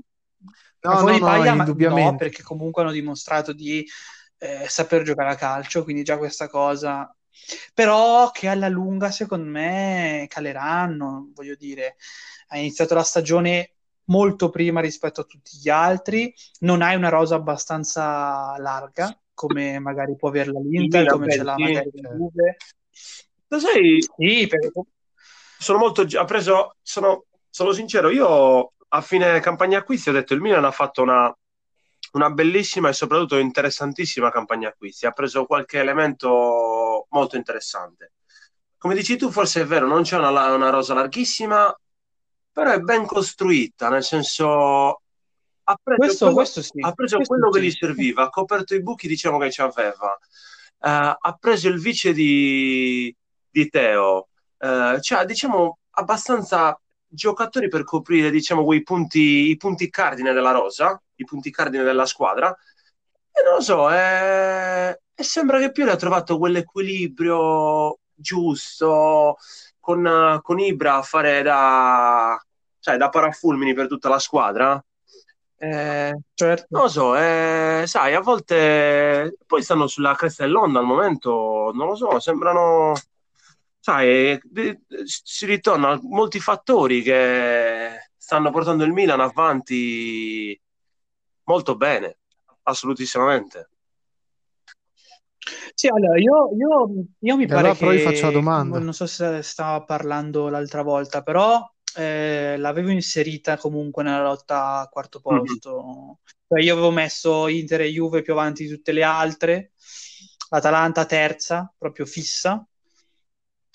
un No, po' no, di no, paglia, ma no, indubbiamente. perché comunque hanno dimostrato di eh, saper giocare a calcio, quindi già questa cosa però che alla lunga secondo me caleranno, voglio dire, ha iniziato la stagione molto prima rispetto a tutti gli altri, non hai una rosa abbastanza larga come magari può averla l'Inter, come ce l'ha magari la Juve. Lo sai, sì, perché... sono molto ha preso sono, sono sincero, io a fine campagna acquisti ho detto il Milan ha fatto una una bellissima e soprattutto interessantissima campagna acquisti. Ha preso qualche elemento molto interessante. Come dici tu, forse è vero, non c'è una, una rosa larghissima, però è ben costruita, nel senso ha preso questo, quello, questo sì. ha preso questo quello sì. che gli serviva, ha coperto i buchi, diciamo che ci aveva. Uh, ha preso il vice di, di Teo, uh, cioè diciamo abbastanza giocatori per coprire diciamo quei punti, i punti cardine della rosa i punti cardine della squadra. E non lo so, è... e sembra che Pioli ha trovato quell'equilibrio giusto con, con Ibra a fare da, cioè, da parafulmini per tutta la squadra. Eh, certo. Non lo so, eh, sai, a volte poi stanno sulla cresta dell'onda al momento, non lo so, sembrano, sai, si ritorna a molti fattori che stanno portando il Milan avanti molto bene, assolutissimamente. Sì, allora io, io, io mi E pare allora però che, vi faccio la domanda. non so se stava parlando l'altra volta, però eh, l'avevo inserita comunque nella lotta a quarto Mhm. posto. Cioè, io avevo messo Inter e Juve più avanti di tutte le altre, l'Atalanta terza, proprio fissa,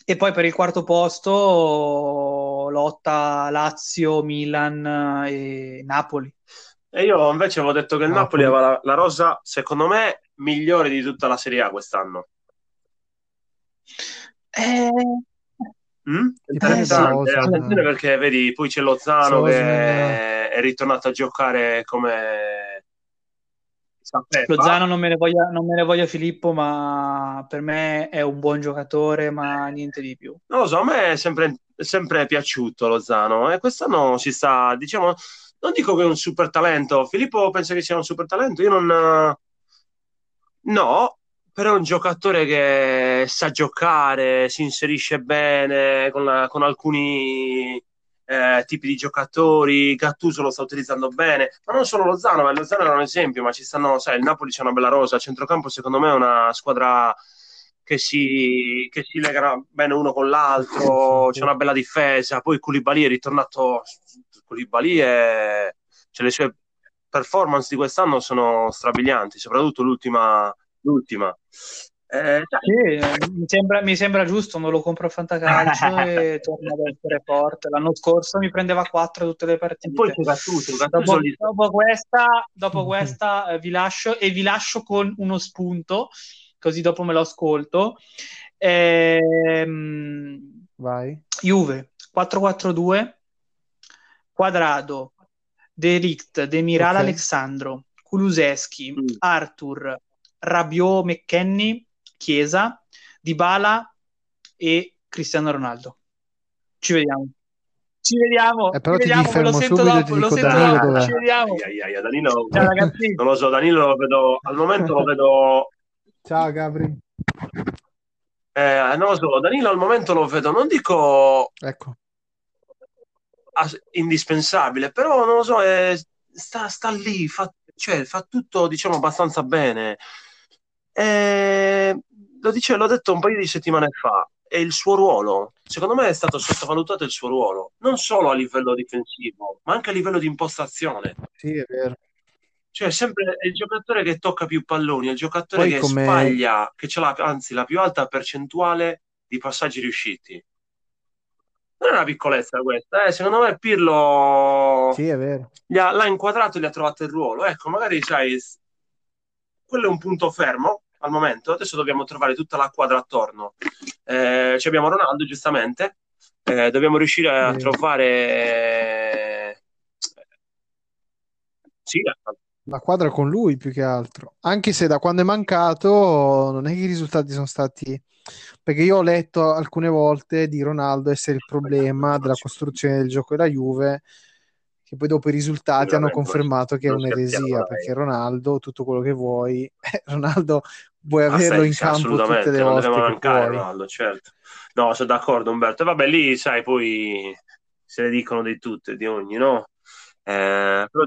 e poi per il quarto posto lotta Lazio, Milan e Napoli. E io invece avevo detto che il Napoli Napoli. aveva la, la rosa, secondo me, migliore di tutta la Serie A quest'anno. Eh, Mm? sì. Interessante, Rosa, attenzione eh. perché vedi, poi c'è Lozano che Sosmen. è ritornato a giocare come sapeva. Lozano non me ne voglia, non me ne voglia Filippo, ma per me è un buon giocatore, ma niente di più. Non lo so, a me è sempre, è sempre piaciuto Lozano e quest'anno si sta, diciamo, non dico che è un super talento. Filippo pensa che sia un super talento, io non... No, però è un giocatore che sa giocare, si inserisce bene con, la- con alcuni eh, tipi di giocatori. Gattuso lo sta utilizzando bene, ma non solo Lozano, ma Lozano era un esempio, ma ci stanno, sai, il Napoli c'è una bella rosa, a centrocampo secondo me è una squadra che si, che si legano bene uno con l'altro, c'è una bella difesa, poi Koulibaly è ritornato, Koulibaly è, cioè le sue performance di quest'anno sono strabilianti, soprattutto l'ultima, l'ultima. Eh, sai, Sì, mi sembra, mi sembra giusto, non lo compro a Fantacalcio e torna ad essere forte. L'anno scorso mi prendeva 4 tutte le e poi partite. Gattuso, Dopo, dopo questa, dopo questa eh, vi lascio e vi lascio con uno spunto, così dopo me lo ascolto. Ehm, Vai. Juve 4-4-2, Quadrado, De Ligt, Demiral Ok. Alexandro, Kuluseschi, Mm. Arthur, Rabiot, McKenny, Chiesa, Dybala e Cristiano Ronaldo. Ci vediamo. Ci vediamo. Eh, però ci ti vediamo, me lo sento subito dopo, lo dico sento Danilo dopo, ci vediamo. Ai, ai, ai, Danilo, Ciao ragazzi. non lo so, Danilo lo vedo, al momento lo vedo Ciao Gabri. Eh, non lo so, Danilo al momento lo vedo, non dico Ecco. Indispensabile, però non lo so, è- sta, sta lì, fa, cioè, fa tutto, diciamo, abbastanza bene. Eh, lo dice, l'ho detto un paio di settimane fa, è il suo ruolo. Secondo me è stato sottovalutato il suo ruolo, non solo a livello difensivo, ma anche a livello di impostazione. Sì, è vero. Cioè, sempre è il giocatore che tocca più palloni, è il giocatore Poi che come- sbaglia, che l'ha, anzi, la più alta percentuale di passaggi riusciti. Non è una piccolezza questa, eh. Secondo me Pirlo Sì, è vero. gli ha- l'ha inquadrato e gli ha trovato il ruolo. Ecco, magari sai, quello è un punto fermo al momento. Adesso dobbiamo trovare tutta la quadra attorno. Eh, ci abbiamo Ronaldo, giustamente. Eh, dobbiamo riuscire a trovare. Sì, La quadra con lui più che altro. Anche se da quando è mancato non è che i risultati sono stati... Perché io ho letto alcune volte di Ronaldo essere il problema della costruzione del gioco della Juve che poi dopo i risultati hanno confermato che è un'eresia, perché Ronaldo, tutto quello che vuoi, eh, Ronaldo vuoi averlo in campo tutte le non volte deve che mancare. Ronaldo, certo. No, sono d'accordo Umberto. Vabbè, lì sai, poi se ne dicono di tutte, di ogni, no? Eh, però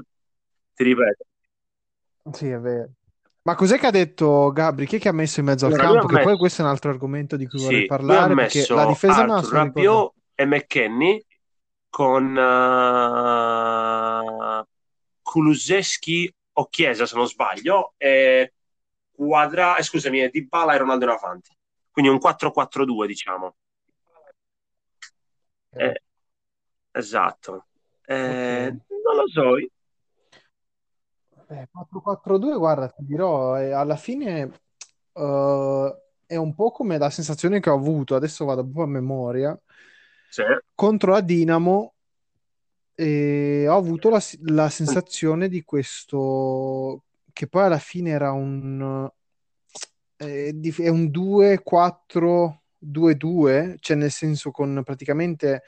ti ripeto, Sì, è vero. Ma cos'è che ha detto Gabri? Chi è che ha messo in mezzo al Allora, campo? Che poi messo- questo è un altro argomento di cui vorrei sì, ha parlare, perché messo la difesa Arthur ricordata. Rabiot e McKenny con eh, Kulusevski o Chiesa, se non sbaglio, e Quadra, eh, scusami, e Dybala e Ronaldo in avanti. Quindi un 4-4-2, diciamo. Eh, esatto. Eh, Ok. Non lo so. Eh, 4-4-2, guarda, ti dirò, eh, alla fine eh, è un po' come la sensazione che ho avuto, adesso vado un po' a memoria, Sì. contro la Dinamo e ho avuto la, la sensazione di questo, che poi alla fine era un, eh, di- è un 2-4-2-2, cioè nel senso con praticamente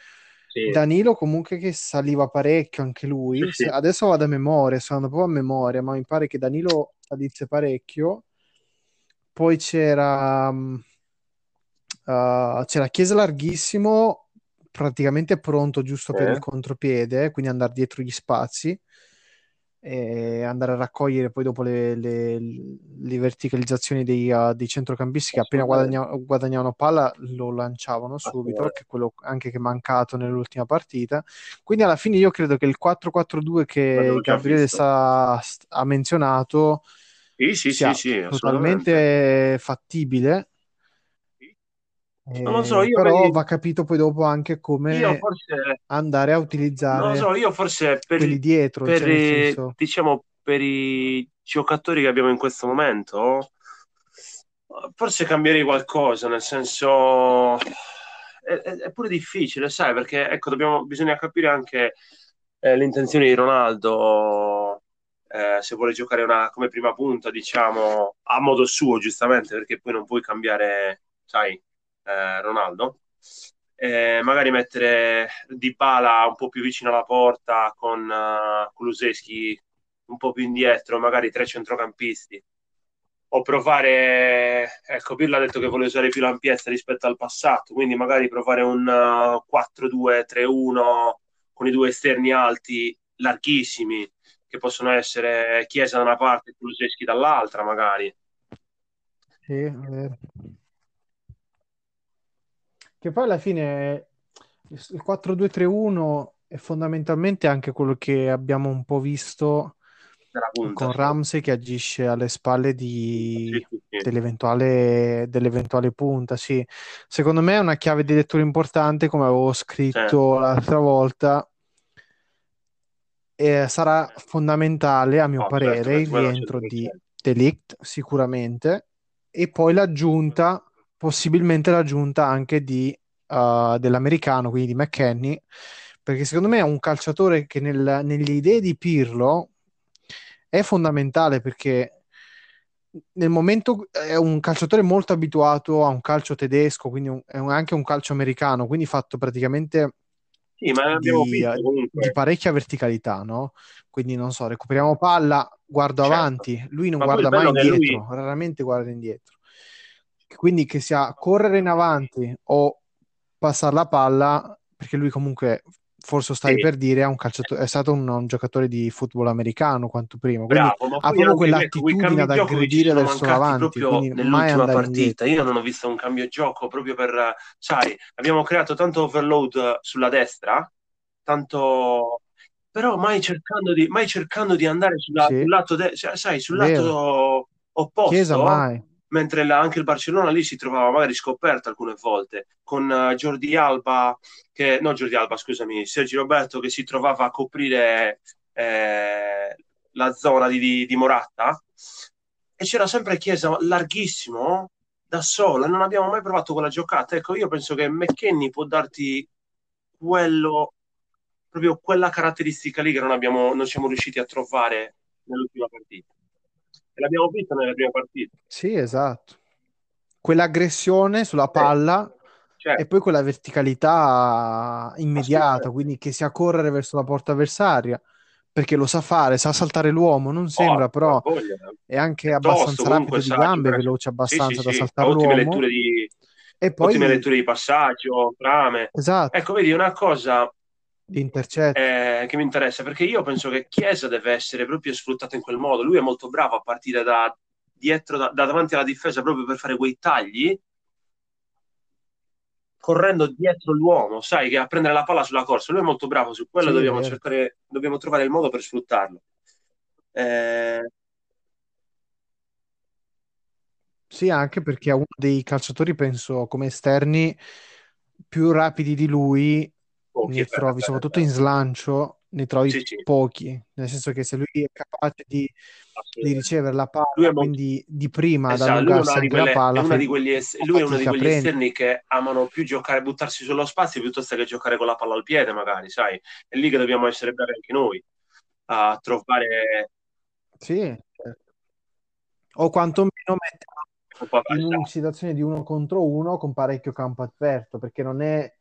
Sì. Danilo comunque che saliva parecchio anche lui. Sì, Adesso vado a memoria, sto andando proprio a memoria, ma mi pare che Danilo salisse parecchio. Poi c'era mm, uh, c'era Chiesa larghissimo, praticamente pronto giusto per Eh. il contropiede, quindi andare dietro gli spazi e andare a raccogliere poi dopo le, le- le verticalizzazioni dei, uh, dei centrocampisti che appena Assolutamente. guadagna- guadagnavano palla lo lanciavano subito, che è quello anche che è mancato nell'ultima partita. Quindi alla fine io credo che il 4-4-2 che Gabriele sa- ha menzionato Sì, sì, sia sì, totalmente fattibile. Non lo so, Eh, io però vedi- va capito poi dopo anche come forse, andare a non lo utilizzare so, io forse per, quelli dietro, per cioè senso, diciamo, per i giocatori che abbiamo in questo momento, forse cambierei qualcosa, nel senso, è, è- pure difficile, sai, perché ecco, dobbiamo, bisogna capire anche eh, le intenzioni di Ronaldo, eh, se vuole giocare una, come prima punta, diciamo, a modo suo, giustamente, perché poi non puoi cambiare, sai, eh, Ronaldo. Eh, magari mettere Dybala un po' più vicino alla porta con uh, Kulusevski un po' più indietro, magari tre centrocampisti. O provare, ecco, Pirlo ha detto che vuole usare più l'ampiezza rispetto al passato, quindi magari provare un uh, 4-2-3-1 con i due esterni alti, larghissimi, che possono essere Chiesa da una parte e Kulusevski dall'altra, magari. sì, è vero. Che poi alla fine il 4-2-3-1 è fondamentalmente anche quello che abbiamo un po' visto con. Ramsey che agisce alle spalle di, dell'eventuale, dell'eventuale punta. Sì, secondo me è una chiave di lettura importante, come avevo scritto l'altra volta. E sarà fondamentale, a mio No, parere, certo, il rientro di 100%. Delict sicuramente e poi l'aggiunta, possibilmente l'aggiunta anche di, uh, dell'americano, quindi di McKenny, perché secondo me è un calciatore che nel- nelle idee di Pirlo è fondamentale perché nel momento è un calciatore molto abituato a un calcio tedesco, quindi un- è un- anche un calcio americano, quindi fatto praticamente Sì, di, di parecchia verticalità, no? Quindi non so, recuperiamo palla, guardo Certo. avanti, lui non Ma guarda mai che lui- indietro, raramente guarda indietro. Quindi che sia correre in avanti o passare la palla, perché lui comunque, forse stai Sì. per dire, è, un calciatore, è stato un, un giocatore di football americano quanto prima, quindi Bravo, ha proprio quell'attitudine ad aggredire verso l'avanti, proprio quindi mai nell'ultima partita. Io non ho visto un cambio gioco proprio per, sai, abbiamo creato tanto overload sulla destra, tanto però mai cercando di, mai cercando di andare sulla- Sì. sul lato, de- cioè, sai, sul Vero. lato opposto. Chiesa mai. Mentre la- anche il Barcellona lì si trovava magari scoperto alcune volte con eh, Jordi Alba che no Jordi Alba scusami Sergio Roberto che si trovava a coprire eh, la zona di, di, di Moratta. E c'era sempre Chiesa larghissimo da solo e non abbiamo mai provato quella giocata. Ecco io penso che McKenny può darti quello proprio quella caratteristica lì che non abbiamo non siamo riusciti a trovare nell'ultima partita e l'abbiamo visto nelle prime partite Sì, esatto. Quell'aggressione sulla palla Cioè, E poi quella verticalità immediata, quindi che sia correre verso la porta avversaria, perché lo sa fare, sa saltare l'uomo, non sembra, ha però è anche È tosto, abbastanza comunque rapido di sa gambe, giocare. veloce Sì, sì, abbastanza da sì, saltare ottime l'uomo. letture di, E ottime poi, letture di passaggio, trame. esatto, Ecco, vedi, una cosa di intercetti. eh, che mi interessa, perché io penso che Chiesa deve essere proprio sfruttato in quel modo. Lui è molto bravo a partire da dietro, da, da davanti alla difesa, proprio per fare quei tagli, correndo dietro l'uomo, sai, che a prendere la palla sulla corsa. Lui è molto bravo su quello, Sì, dobbiamo vero. cercare, dobbiamo trovare il modo per sfruttarlo. Eh, Sì, anche perché è uno dei calciatori, penso, come esterni più rapidi di lui, pochi, ne è è trovi, è soprattutto in slancio, ne trovi Sì, sì, pochi, nel senso che se lui è capace di, di ricevere la palla, è molto quindi di prima ad Esatto, è allungarsi anche la quelle, è palla, fai di quegli, es- lui è uno di quegli prendere. esterni che amano più giocare, buttarsi sullo spazio piuttosto che giocare con la palla al piede, magari, sai? È lì che dobbiamo essere bravi anche noi a trovare Sì. O quantomeno po' in una situazione di uno contro uno con parecchio campo aperto, perché non è,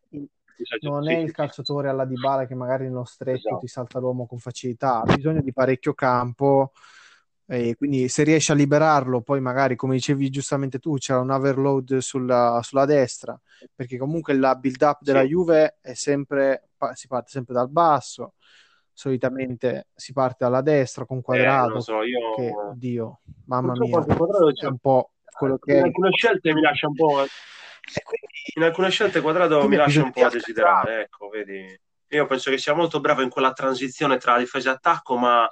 non sì, è il calciatore alla Dybala che magari nello stretto esatto. ti salta l'uomo con facilità, ha bisogno di parecchio campo e quindi se riesci a liberarlo, poi magari come dicevi giustamente tu, c'era un overload sulla, sulla destra, perché comunque la build up della Sì. Juve è sempre, si parte sempre dal basso, solitamente si parte dalla destra con Eh, non Quadrado, lo so, che io Dio, mamma purtroppo mia, Quadrato è c'è- un po' quello che alcune scelte mi lascia un po', E quindi, in alcune scelte Quadrato mi lascia un po' a desiderare, ecco, vedi. Io penso che sia molto bravo in quella transizione tra difesa e attacco, ma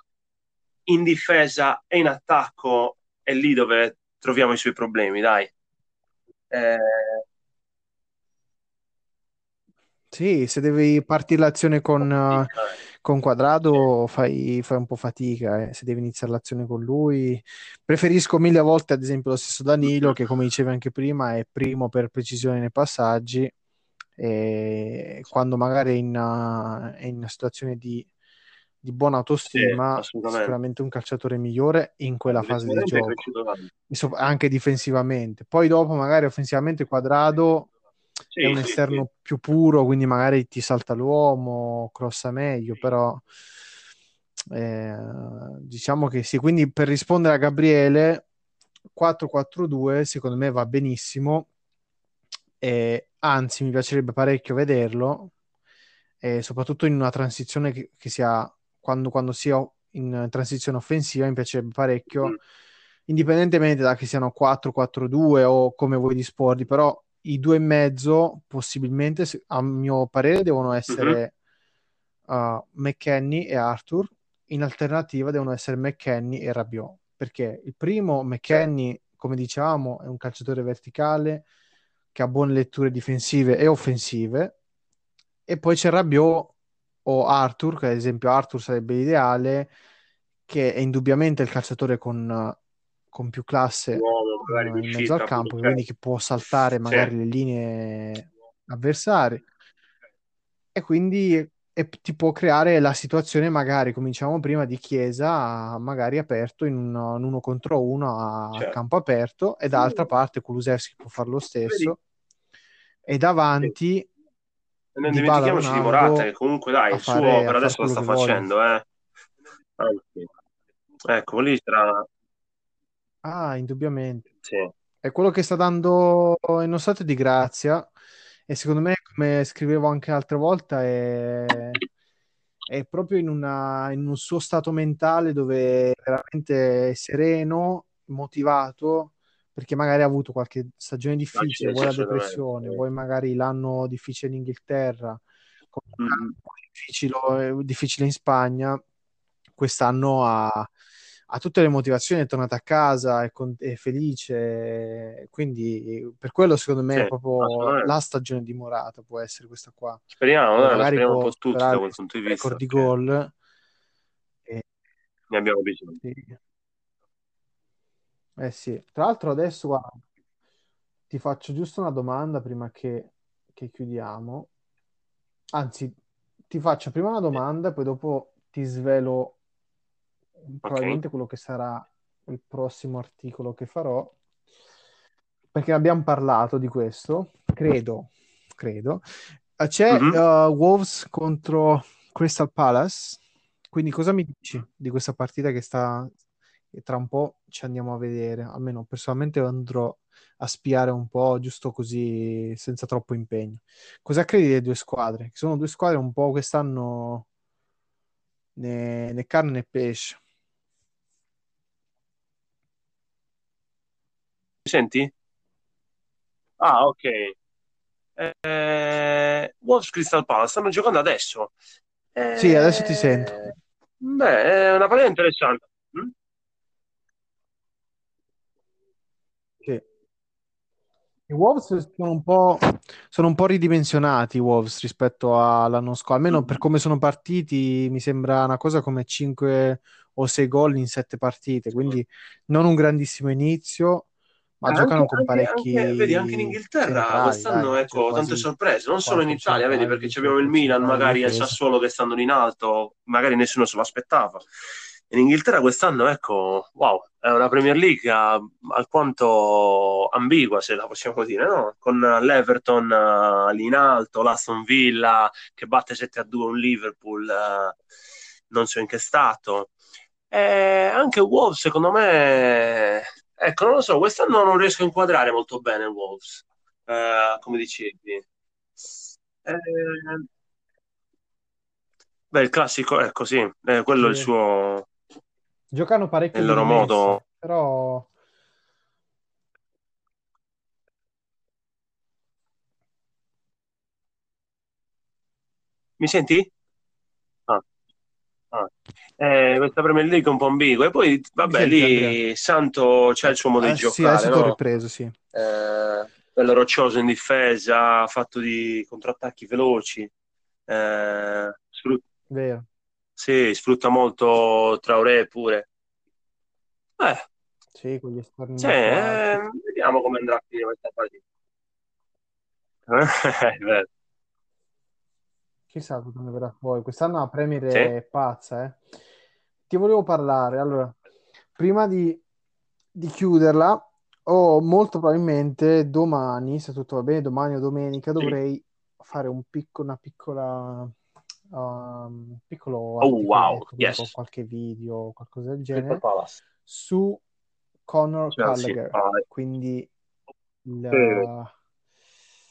in difesa e in attacco è lì dove troviamo i suoi problemi, dai. Eh, Sì, se devi partire l'azione con, eh. Con Sì. Quadrado fai, fai un po' fatica, eh. Se devi iniziare l'azione con lui. Preferisco mille volte, ad esempio, lo stesso Danilo, che come dicevi anche prima, è primo per precisione nei passaggi. E quando magari è in, è in una situazione di, di buona Sì, autostima, assolutamente. sicuramente un calciatore migliore in quella fase di gioco, anche difensivamente. Poi dopo magari offensivamente Quadrado è Sì, un sì, sì. esterno più puro, quindi magari ti salta l'uomo, crossa meglio, però eh, diciamo che sì. Quindi per rispondere a Gabriele, 4-4-2 secondo me va benissimo, e anzi mi piacerebbe parecchio vederlo, e soprattutto in una transizione che, che sia, quando, quando sia in transizione offensiva mi piacerebbe parecchio, Mm. indipendentemente da che siano 4-4-2 o come vuoi disporli, però i due e mezzo possibilmente, a mio parere, devono essere uh, McKenny e Arthur. In alternativa devono essere McKenny e Rabiot, perché il primo, McKenny, come dicevamo, è un calciatore verticale che ha buone letture difensive e offensive, e poi c'è Rabiot o Arthur, che ad esempio Arthur sarebbe l'ideale, che è indubbiamente il calciatore con, con più classe Uomo, eh, in mezzo uscita, al campo, certo. quindi che può saltare Sì. magari le linee avversarie e quindi e ti può creare la situazione magari, come dicevamo prima, di Chiesa magari aperto in un, un uno contro uno a Certo. campo aperto e dall'altra parte Kulusevski può fare lo stesso e Sì. davanti E non Dybala dimentichiamoci di Morata, Ronaldo che comunque dai, il suo per adesso lo sta facendo, eh. Anzi, ecco, lì sarà... Ah, indubbiamente. Sì. È quello che sta dando in uno stato di grazia e secondo me, come scrivevo anche altre volte, è, è proprio in, una- in un suo stato mentale dove veramente è sereno, motivato, perché magari ha avuto qualche stagione difficile, vuoi la depressione, vuoi magari l'anno difficile in Inghilterra, Mm. difficile, difficile in Spagna, quest'anno ha, ha tutte le motivazioni, è tornato a casa, è, con- è felice, quindi per quello secondo me Sì, è proprio la stagione di Morata, può essere questa qua, Speriamo, lo magari speriamo un po' tutti da quel punto di record vista, di perché gol. E- ne abbiamo bisogno. sì. Eh sì, tra l'altro adesso guarda, ti faccio giusto una domanda prima che, che chiudiamo. Anzi, ti faccio prima una domanda poi dopo ti svelo Probabilmente quello che sarà il prossimo articolo che farò, perché abbiamo parlato di questo, credo, credo. Eh, c'è Mhm. uh, Wolves contro Crystal Palace. Quindi cosa mi dici di questa partita che sta che tra un po' ci andiamo a vedere? Almeno personalmente andrò a spiare un po' giusto così senza troppo impegno. Cosa credi delle due squadre? Che sono due squadre un po' quest'anno né, né carne né pesce. Senti? Ah, ok. Eh, Wolves Crystal Palace stanno giocando adesso. Sì, adesso ti Eh, sento. Beh, è una partita interessante. Mm? Sì. I Wolves sono un po', sono un po' ridimensionati, i Wolves, rispetto all'anno scorso. Almeno per come sono partiti, mi sembra una cosa come 5 o 6 gol in 7 partite. Quindi non un grandissimo inizio, ma Eh, giocano con parecchi anche- vedi, anche in Inghilterra centrali, quest'anno, dai, ecco, cioè tante quasi sorprese, non solo in 4 Italia, vedi, perché abbiamo il 5 Milan, magari il. Sassuolo che stanno in alto, magari nessuno se lo aspettava. In Inghilterra quest'anno, ecco, wow, è una Premier League alquanto ambigua, se la possiamo dire, no? Con l'Everton ah, lì in alto, l'Aston Villa che batte 7-2 un Liverpool, ah, non so in che stato. E anche Wolves, secondo me, ecco, non lo so, quest'anno non riesco a inquadrare molto bene Wolves, eh, come dicevi. Eh, beh, il classico, ecco, sì, eh, quello è il Sì. suo, Giocano è parecchio il loro rimessi, modo. però Mi senti? Eh, questa Premier League è un po' ambigua. E poi, vabbè, senti Andrea? lì Santo c'ha il suo modo di Eh, sì, giocare, ho no? ripreso, sì. Eh, bello roccioso in difesa, fatto di contrattacchi veloci. Eh, sfrutta, Vero. sì, sfrutta molto Traoré pure. Eh, Sì, con gli esterni sì, eh, vediamo come andrà a finire questa partita. Vero. Chissà cosa ne verrà fuori. Quest'anno la Premier Sì? è pazza, eh. Ti volevo parlare. Allora, prima di, di chiuderla, o molto probabilmente domani, se tutto va bene, domani o domenica, Sì. dovrei fare un picco- una piccola, um, piccolo Oh, wow, ecco, yes. qualche video o qualcosa del genere, su Conor. Gallagher, Ah, quindi il,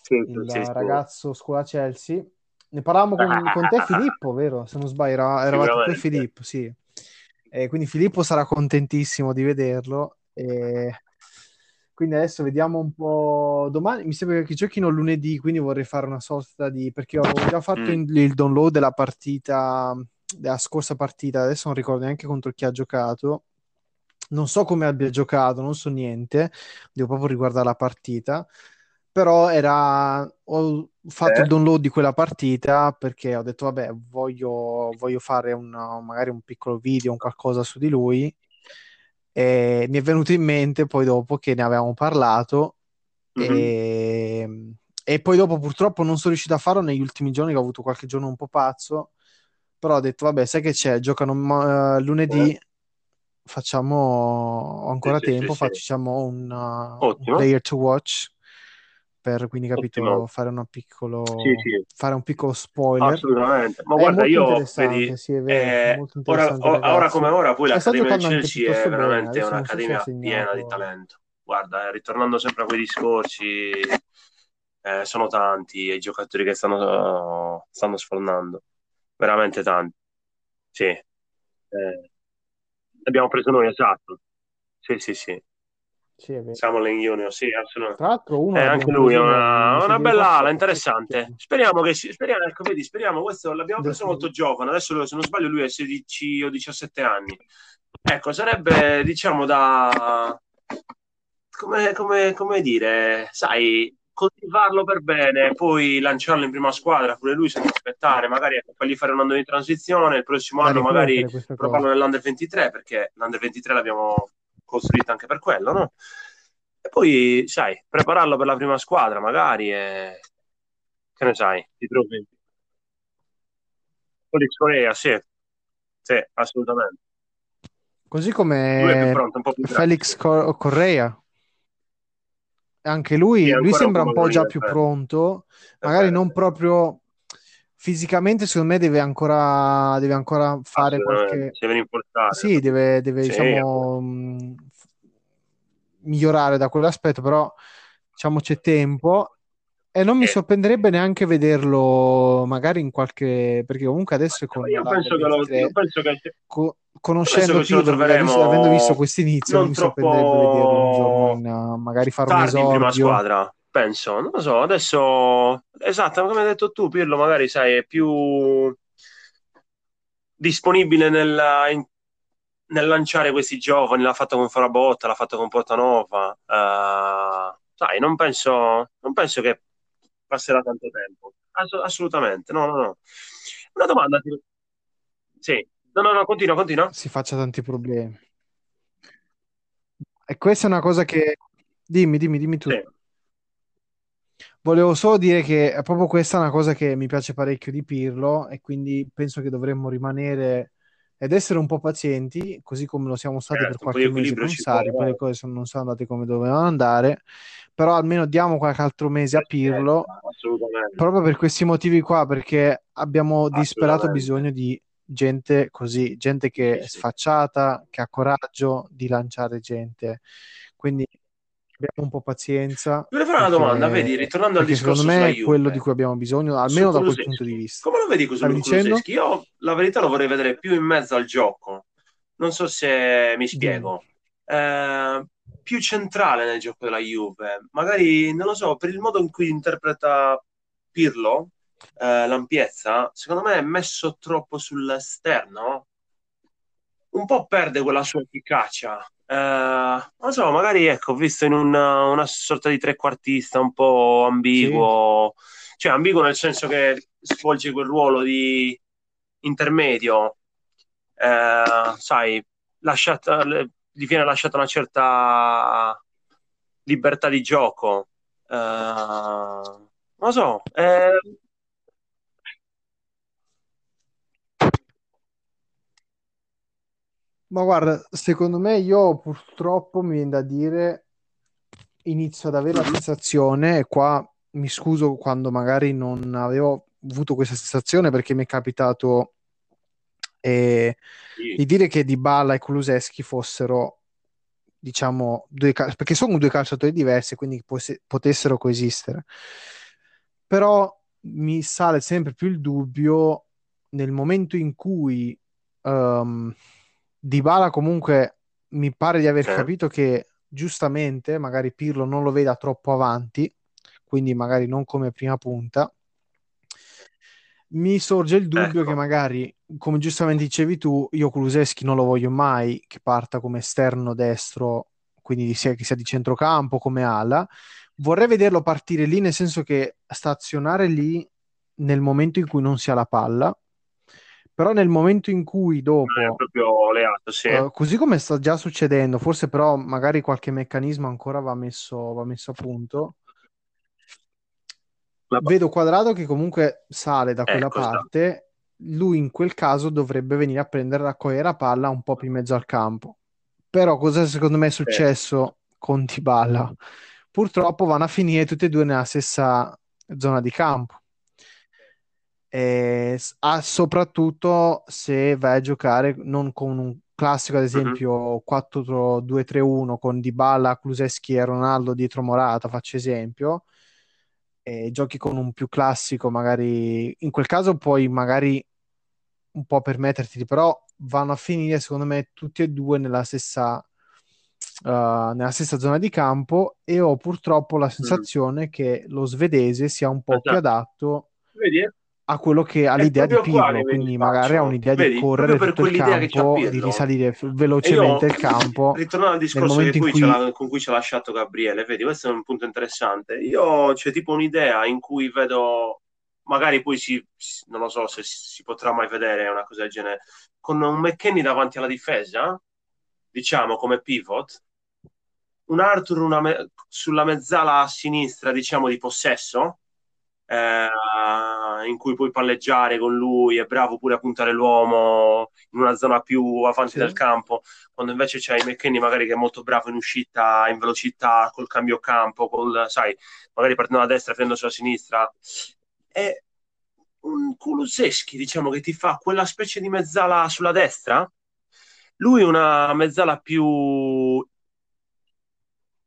sì, sì, il sì, sì. ragazzo scuola Chelsea. Ne parlavamo con, con te, Filippo, vero? Se non sbaglio, era- eravate te. Filippo, sì. E quindi Filippo sarà contentissimo di vederlo. E quindi adesso vediamo un po' domani. Mi sembra che giochino lunedì, quindi vorrei fare una sorta di. Perché ho già fatto Mm. il download della partita, della scorsa partita. Adesso non ricordo neanche contro chi ha giocato. Non so come abbia giocato, non so niente. Devo proprio riguardare la partita. Però era. Ho fatto Eh? il download di quella partita perché ho detto, vabbè, voglio, voglio fare un, magari un piccolo video, un qualcosa su di lui. E mi è venuto in mente poi dopo che ne avevamo parlato. Mhm. E, e poi dopo purtroppo non sono riuscito a farlo negli ultimi giorni, che ho avuto qualche giorno un po' pazzo. Però ho detto, vabbè, sai che c'è? Giocano eh, lunedì, facciamo ho ancora Sì, tempo, sì, sì. facciamo un, uh, un player to watch per quindi capito fare un piccolo Sì, sì, fare un piccolo spoiler. assolutamente. Ma È guarda, io, vedi, sì, è eh, molto ora, ora come ora, poi l'Accademia del Chelsea è bene. veramente un'accademia piena di talento. Guarda, eh, ritornando sempre a quei discorsi, eh, sono tanti i giocatori che stanno, stanno sfornando, veramente tanti. Sì, eh, abbiamo preso noi, esatto. Sì, sì, sì. Sì, è vero. Siamo Len Junior, sì, assolutamente. Tra l'altro uno Eh, anche lui noi, una, una bella ala, interessante. Speriamo che si, speriamo, ecco, vedi, speriamo, questo l'abbiamo preso molto giovane, adesso se non sbaglio lui ha 16 o 17 anni. Ecco, sarebbe, diciamo, da... come, come, come dire, sai, coltivarlo per bene, poi lanciarlo in prima squadra, pure lui senza aspettare, magari ecco, fargli fare un anno di transizione, il prossimo anno magari provarlo nell'Under 23, perché l'Under 23 l'abbiamo costruito anche per quello, no? E poi, sai, prepararlo per la prima squadra, magari, e... che ne sai, ti trovi? Felix Corea, sì, sì, assolutamente. Così come pronto, un po' più Felix. Cor- Correa. anche lui, lui sembra un po' già più pronto, magari non proprio fisicamente, secondo me deve ancora, deve ancora fare qualche... Deve rinforzare. Sì, deve, deve sì. diciamo, migliorare da quell'aspetto, però diciamo c'è tempo e non mi sorprenderebbe neanche vederlo magari in qualche... perché comunque adesso con io penso, che lo, io penso che... Co- conoscendo Pirlo, troveremo... avendo visto questo inizio, non mi troppo... sorprenderebbe vederlo un giorno in, magari fare un esordio. in prima squadra, penso. Non lo so, adesso... Esatto, come hai detto tu, Pirlo magari, sai, è più disponibile nel, in, nel lanciare questi giovani, l'ha fatto con Farabotta, l'ha fatto con Portanova. Uh, sai, non penso, non penso che passerà tanto tempo. Ass- assolutamente, no, no, no. Una domanda. Ti... Sì, no, no, no, continua, continua. Si faccia tanti problemi. E questa è una cosa che... Dimmi, dimmi, dimmi tu. Sì. Volevo solo dire che proprio questa è una cosa che mi piace parecchio di Pirlo e quindi penso che dovremmo rimanere ed essere un po' pazienti, così come lo siamo stati certo, per qualche mese con Sari, poi le cose sono, non sono andate come dovevano andare, però almeno diamo qualche altro mese a Pirlo, proprio per questi motivi qua, perché abbiamo disperato bisogno di gente così, gente che è sfacciata, che ha coraggio di lanciare gente. Quindi abbiamo un po' pazienza. Volevo fare una domanda, vedi, ritornando al discorso secondo me è quello di cui abbiamo bisogno, almeno da quel punto di vista. Come lo vedi così Kuluseschi? Io la verità lo vorrei vedere più in mezzo al gioco. Non so se mi spiego. Eh, più centrale nel gioco della Juve. Magari, non lo so, per il modo in cui interpreta Pirlo, eh, l'ampiezza, secondo me è messo troppo sull'esterno. Un po' perde quella sua efficacia. Uh, non so, magari ecco, visto in una, una, sorta di trequartista un po' ambiguo, sì. cioè ambiguo nel senso che svolge quel ruolo di intermedio, uh, sai, lasciata, gli viene lasciata una certa libertà di gioco. Uh, non so, eh, Ma guarda, secondo me io purtroppo mi viene da dire, inizio ad avere la sensazione, e qua mi scuso quando magari non avevo avuto questa sensazione perché mi è capitato eh, sì. di dire che Dybala e Kuluseschi fossero diciamo due cal- perché sono due calciatori diversi quindi poss- potessero coesistere però mi sale sempre più il dubbio nel momento in cui um, Dybala comunque mi pare di aver sì. capito che giustamente magari Pirlo non lo veda troppo avanti, quindi magari non come prima punta. Mi sorge il dubbio ecco. che magari, come giustamente dicevi tu, io Kuluseschi non lo voglio mai che parta come esterno destro, quindi sia, che sia di centrocampo come ala. Vorrei vederlo partire lì, nel senso che stazionare lì nel momento in cui non si ha la palla, però nel momento in cui dopo, è proprio leato, sì. uh, così come sta già succedendo, forse però magari qualche meccanismo ancora va messo, va messo a punto. La... Vedo quadrato che comunque sale da quella ecco, parte. Sta. Lui in quel caso dovrebbe venire a prendere raccogliere la palla un po' più in mezzo al campo. Però cosa secondo me è successo eh. con Tiballa? Purtroppo vanno a finire tutti e due nella stessa zona di campo eh, ah, soprattutto se vai a giocare non con un classico, ad esempio, uh-huh. 4-2-3-1 con Dybala, Kuluseschi e Ronaldo dietro Morata, faccio esempio, e giochi con un più classico, magari in quel caso puoi magari un po' permetterti, però vanno a finire secondo me tutti e due nella stessa, uh, nella stessa zona di campo e ho purtroppo la sensazione uh-huh. che lo svedese sia un po' esatto. più adatto Vedi? A quello che ha l'idea di Pirlo, quindi magari ha un'idea di correre tutto il campo, di risalire velocemente io, il campo. Ritornando al discorso cui cui... con cui ci ha lasciato Gabriele, vedi, questo è un punto interessante. Io c'è tipo un'idea in cui vedo, magari poi si, non lo so se si potrà mai vedere una cosa del genere, con un McKenny davanti alla difesa, diciamo come pivot, un Arthur una me- sulla mezzala a sinistra, diciamo di possesso, eh, in cui puoi palleggiare con lui, è bravo pure a puntare l'uomo in una zona più avanti Sì. del campo, quando invece c'hai McKenny magari che è molto bravo in uscita, in velocità, col cambio campo, col, sai, magari partendo da destra, prendendo sulla sinistra. È un Kuluseschi, diciamo, che ti fa quella specie di mezzala sulla destra. Lui è una mezzala più,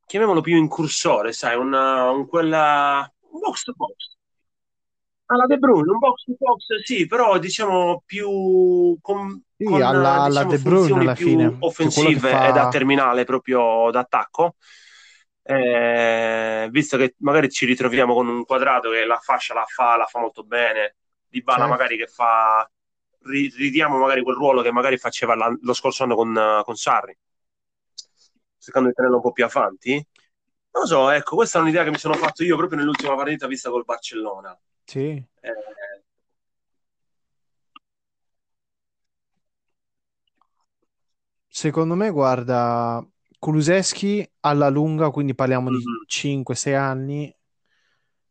chiamiamolo più incursore, sai, una, un quella, un box to box. Alla De Bruyne, un box to box, sì, però diciamo più con, Sì, con alla, alla diciamo, De Bruyne funzioni alla più fine, offensive e da fa... terminale proprio d'attacco. Eh, visto che magari ci ritroviamo con un quadrato che la fascia la fa, la fa molto bene, Di Bala Certo. magari che fa, ri- ridiamo magari quel ruolo che magari faceva la- lo scorso anno con, con Sarri, cercando di tenerlo un po' più avanti. Non lo so, ecco, questa è un'idea che mi sono fatto io proprio nell'ultima partita vista col Barcellona. Sì. Eh, Secondo me, guarda, Kuluseschi alla lunga, quindi parliamo di mhm. 5-6 anni,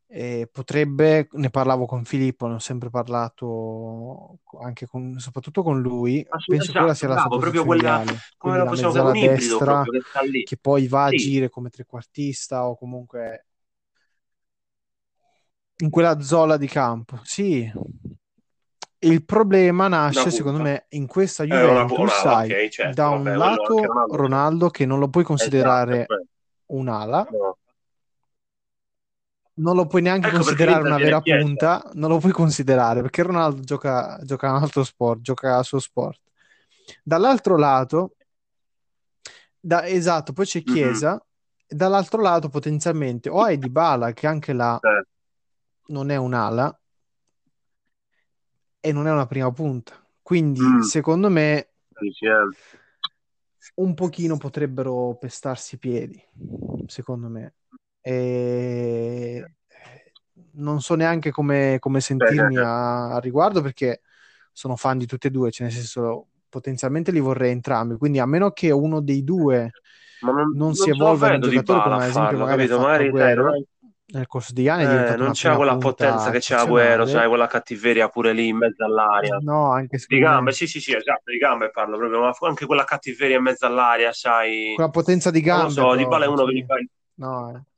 e potrebbe, ne parlavo con Filippo, ne ho sempre parlato anche con, soprattutto con lui, Assolut- penso che quella esatto, sia la sua bravo, proprio posizione quella, ideale, come quindi la la possiamo chiamare, mezzala un ibrido destra proprio che sta lì. che poi va a Sì, agire come trequartista o comunque in quella zona di campo. Sì, il problema una nasce, secondo me, in questa Eh, una, Juventus, un'ala, sai, ok, certo, da vabbè, un lato Ronaldo. Ronaldo che non lo puoi Esatto, considerare quello. un'ala, No. non lo puoi neanche Ecco considerare una vera chiesta. punta, non lo puoi considerare perché Ronaldo gioca, gioca un altro sport, gioca il suo sport. Dall'altro lato, da- esatto, poi c'è Mhm. Chiesa, e dall'altro lato potenzialmente o hai Dybala che anche là Eh, non è un'ala e non è una prima punta. Quindi, mm, secondo me, eh. un pochino potrebbero pestarsi i piedi, secondo me. E non so neanche come, come sentirmi a, a riguardo perché sono fan di tutti e due, cioè nel senso potenzialmente li vorrei entrambi, quindi a meno che uno dei due non, non si evolva in un giocatore come ad esempio farlo, magari capito? Magari non, Agüero, nel corso degli anni eh, non prima quella potenza che Agüero, sai, eccezionale. quella cattiveria pure lì in mezzo all'aria. No, anche Di gambe, me sì, sì, sì, esatto, di gambe parlo proprio, ma anche quella cattiveria in mezzo all'aria, sai. quella potenza di Non lo gambe so, Di Bala è uno che sì. gli fa... No, eh.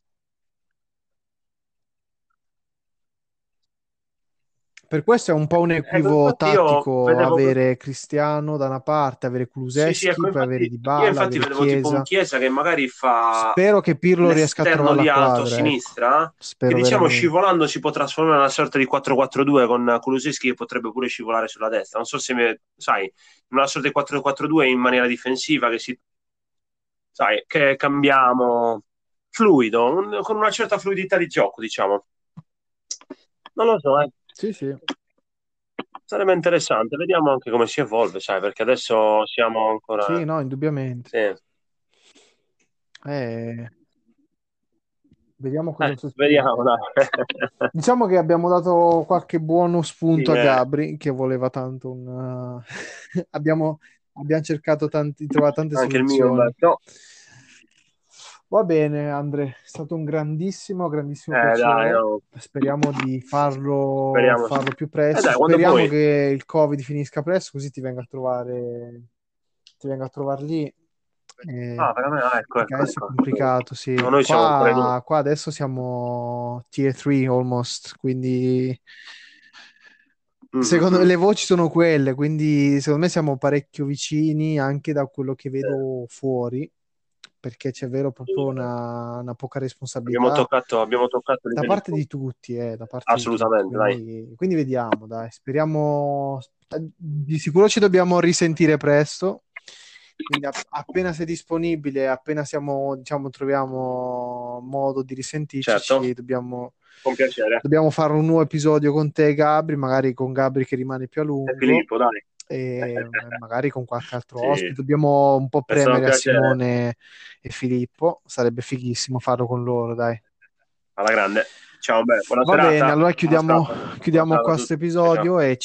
Per questo è un po' un Ecco, equivoco io tattico vedevo... avere Cristiano da una parte, avere Sì, sì, Kuluseschi, ecco, poi avere io Dybala, infatti vedevo tipo un Chiesa. Chiesa che magari fa Spero che Pirlo riesca a trovare di alto quadra, ecco. sinistra, che Spero diciamo veramente. scivolando si potrà trasformare in una sorta di 4-4-2 con Kulusevski che potrebbe pure scivolare sulla destra. Non so se mi, sai, una sorta di 4-4-2 in maniera difensiva che si, sai, che cambiamo fluido, un- con una certa fluidità di gioco, diciamo. Non lo so, eh. Sì, sì. Sarebbe interessante, vediamo anche come si evolve, sai, perché adesso siamo ancora... Sì, no, indubbiamente. Sì. Eh, vediamo cosa Eh, succede. vediamo. Diciamo che abbiamo dato qualche buono spunto Sì, a eh. Gabri che voleva tanto un... abbiamo, abbiamo cercato tanti, di trovare tante Anche il mio, soluzioni. Umberto. Va bene, Andre, è stato un grandissimo, grandissimo Eh, dai, piacere. no. Speriamo di farlo, Speriamo. farlo più Eh, presto. dai, quando Speriamo vuoi. che il Covid finisca presto, così ti venga a trovare, ti venga a trovare lì. Eh, Ah, veramente, ah, ecco, ecco, adesso è ecco. complicato, sì. No, Qua, qua adesso siamo tier 3 almost, quindi secondo me Mhm. le voci sono quelle, quindi secondo me siamo parecchio vicini anche da quello che vedo fuori, perché c'è vero proprio una, una poca Abbiamo responsabilità toccato, abbiamo toccato da parte di tutti, eh, da parte di tutti. Assolutamente. Quindi, quindi vediamo, dai, speriamo, di sicuro ci dobbiamo risentire presto. Quindi app- appena sei disponibile, appena siamo, diciamo, troviamo modo di risentirci, Certo. dobbiamo, Con piacere. dobbiamo fare un nuovo episodio con te, Gabri, magari con Gabri che rimane più a E lungo Filippo, dai. E magari con qualche altro Sì. ospite. Dobbiamo un po' premere a. Simone e Filippo, sarebbe fighissimo farlo con loro, dai. Alla grande. Ciao, beh, buona Va serata. bene, allora chiudiamo, chiudiamo Buona qua questo tutti. Ciao, episodio e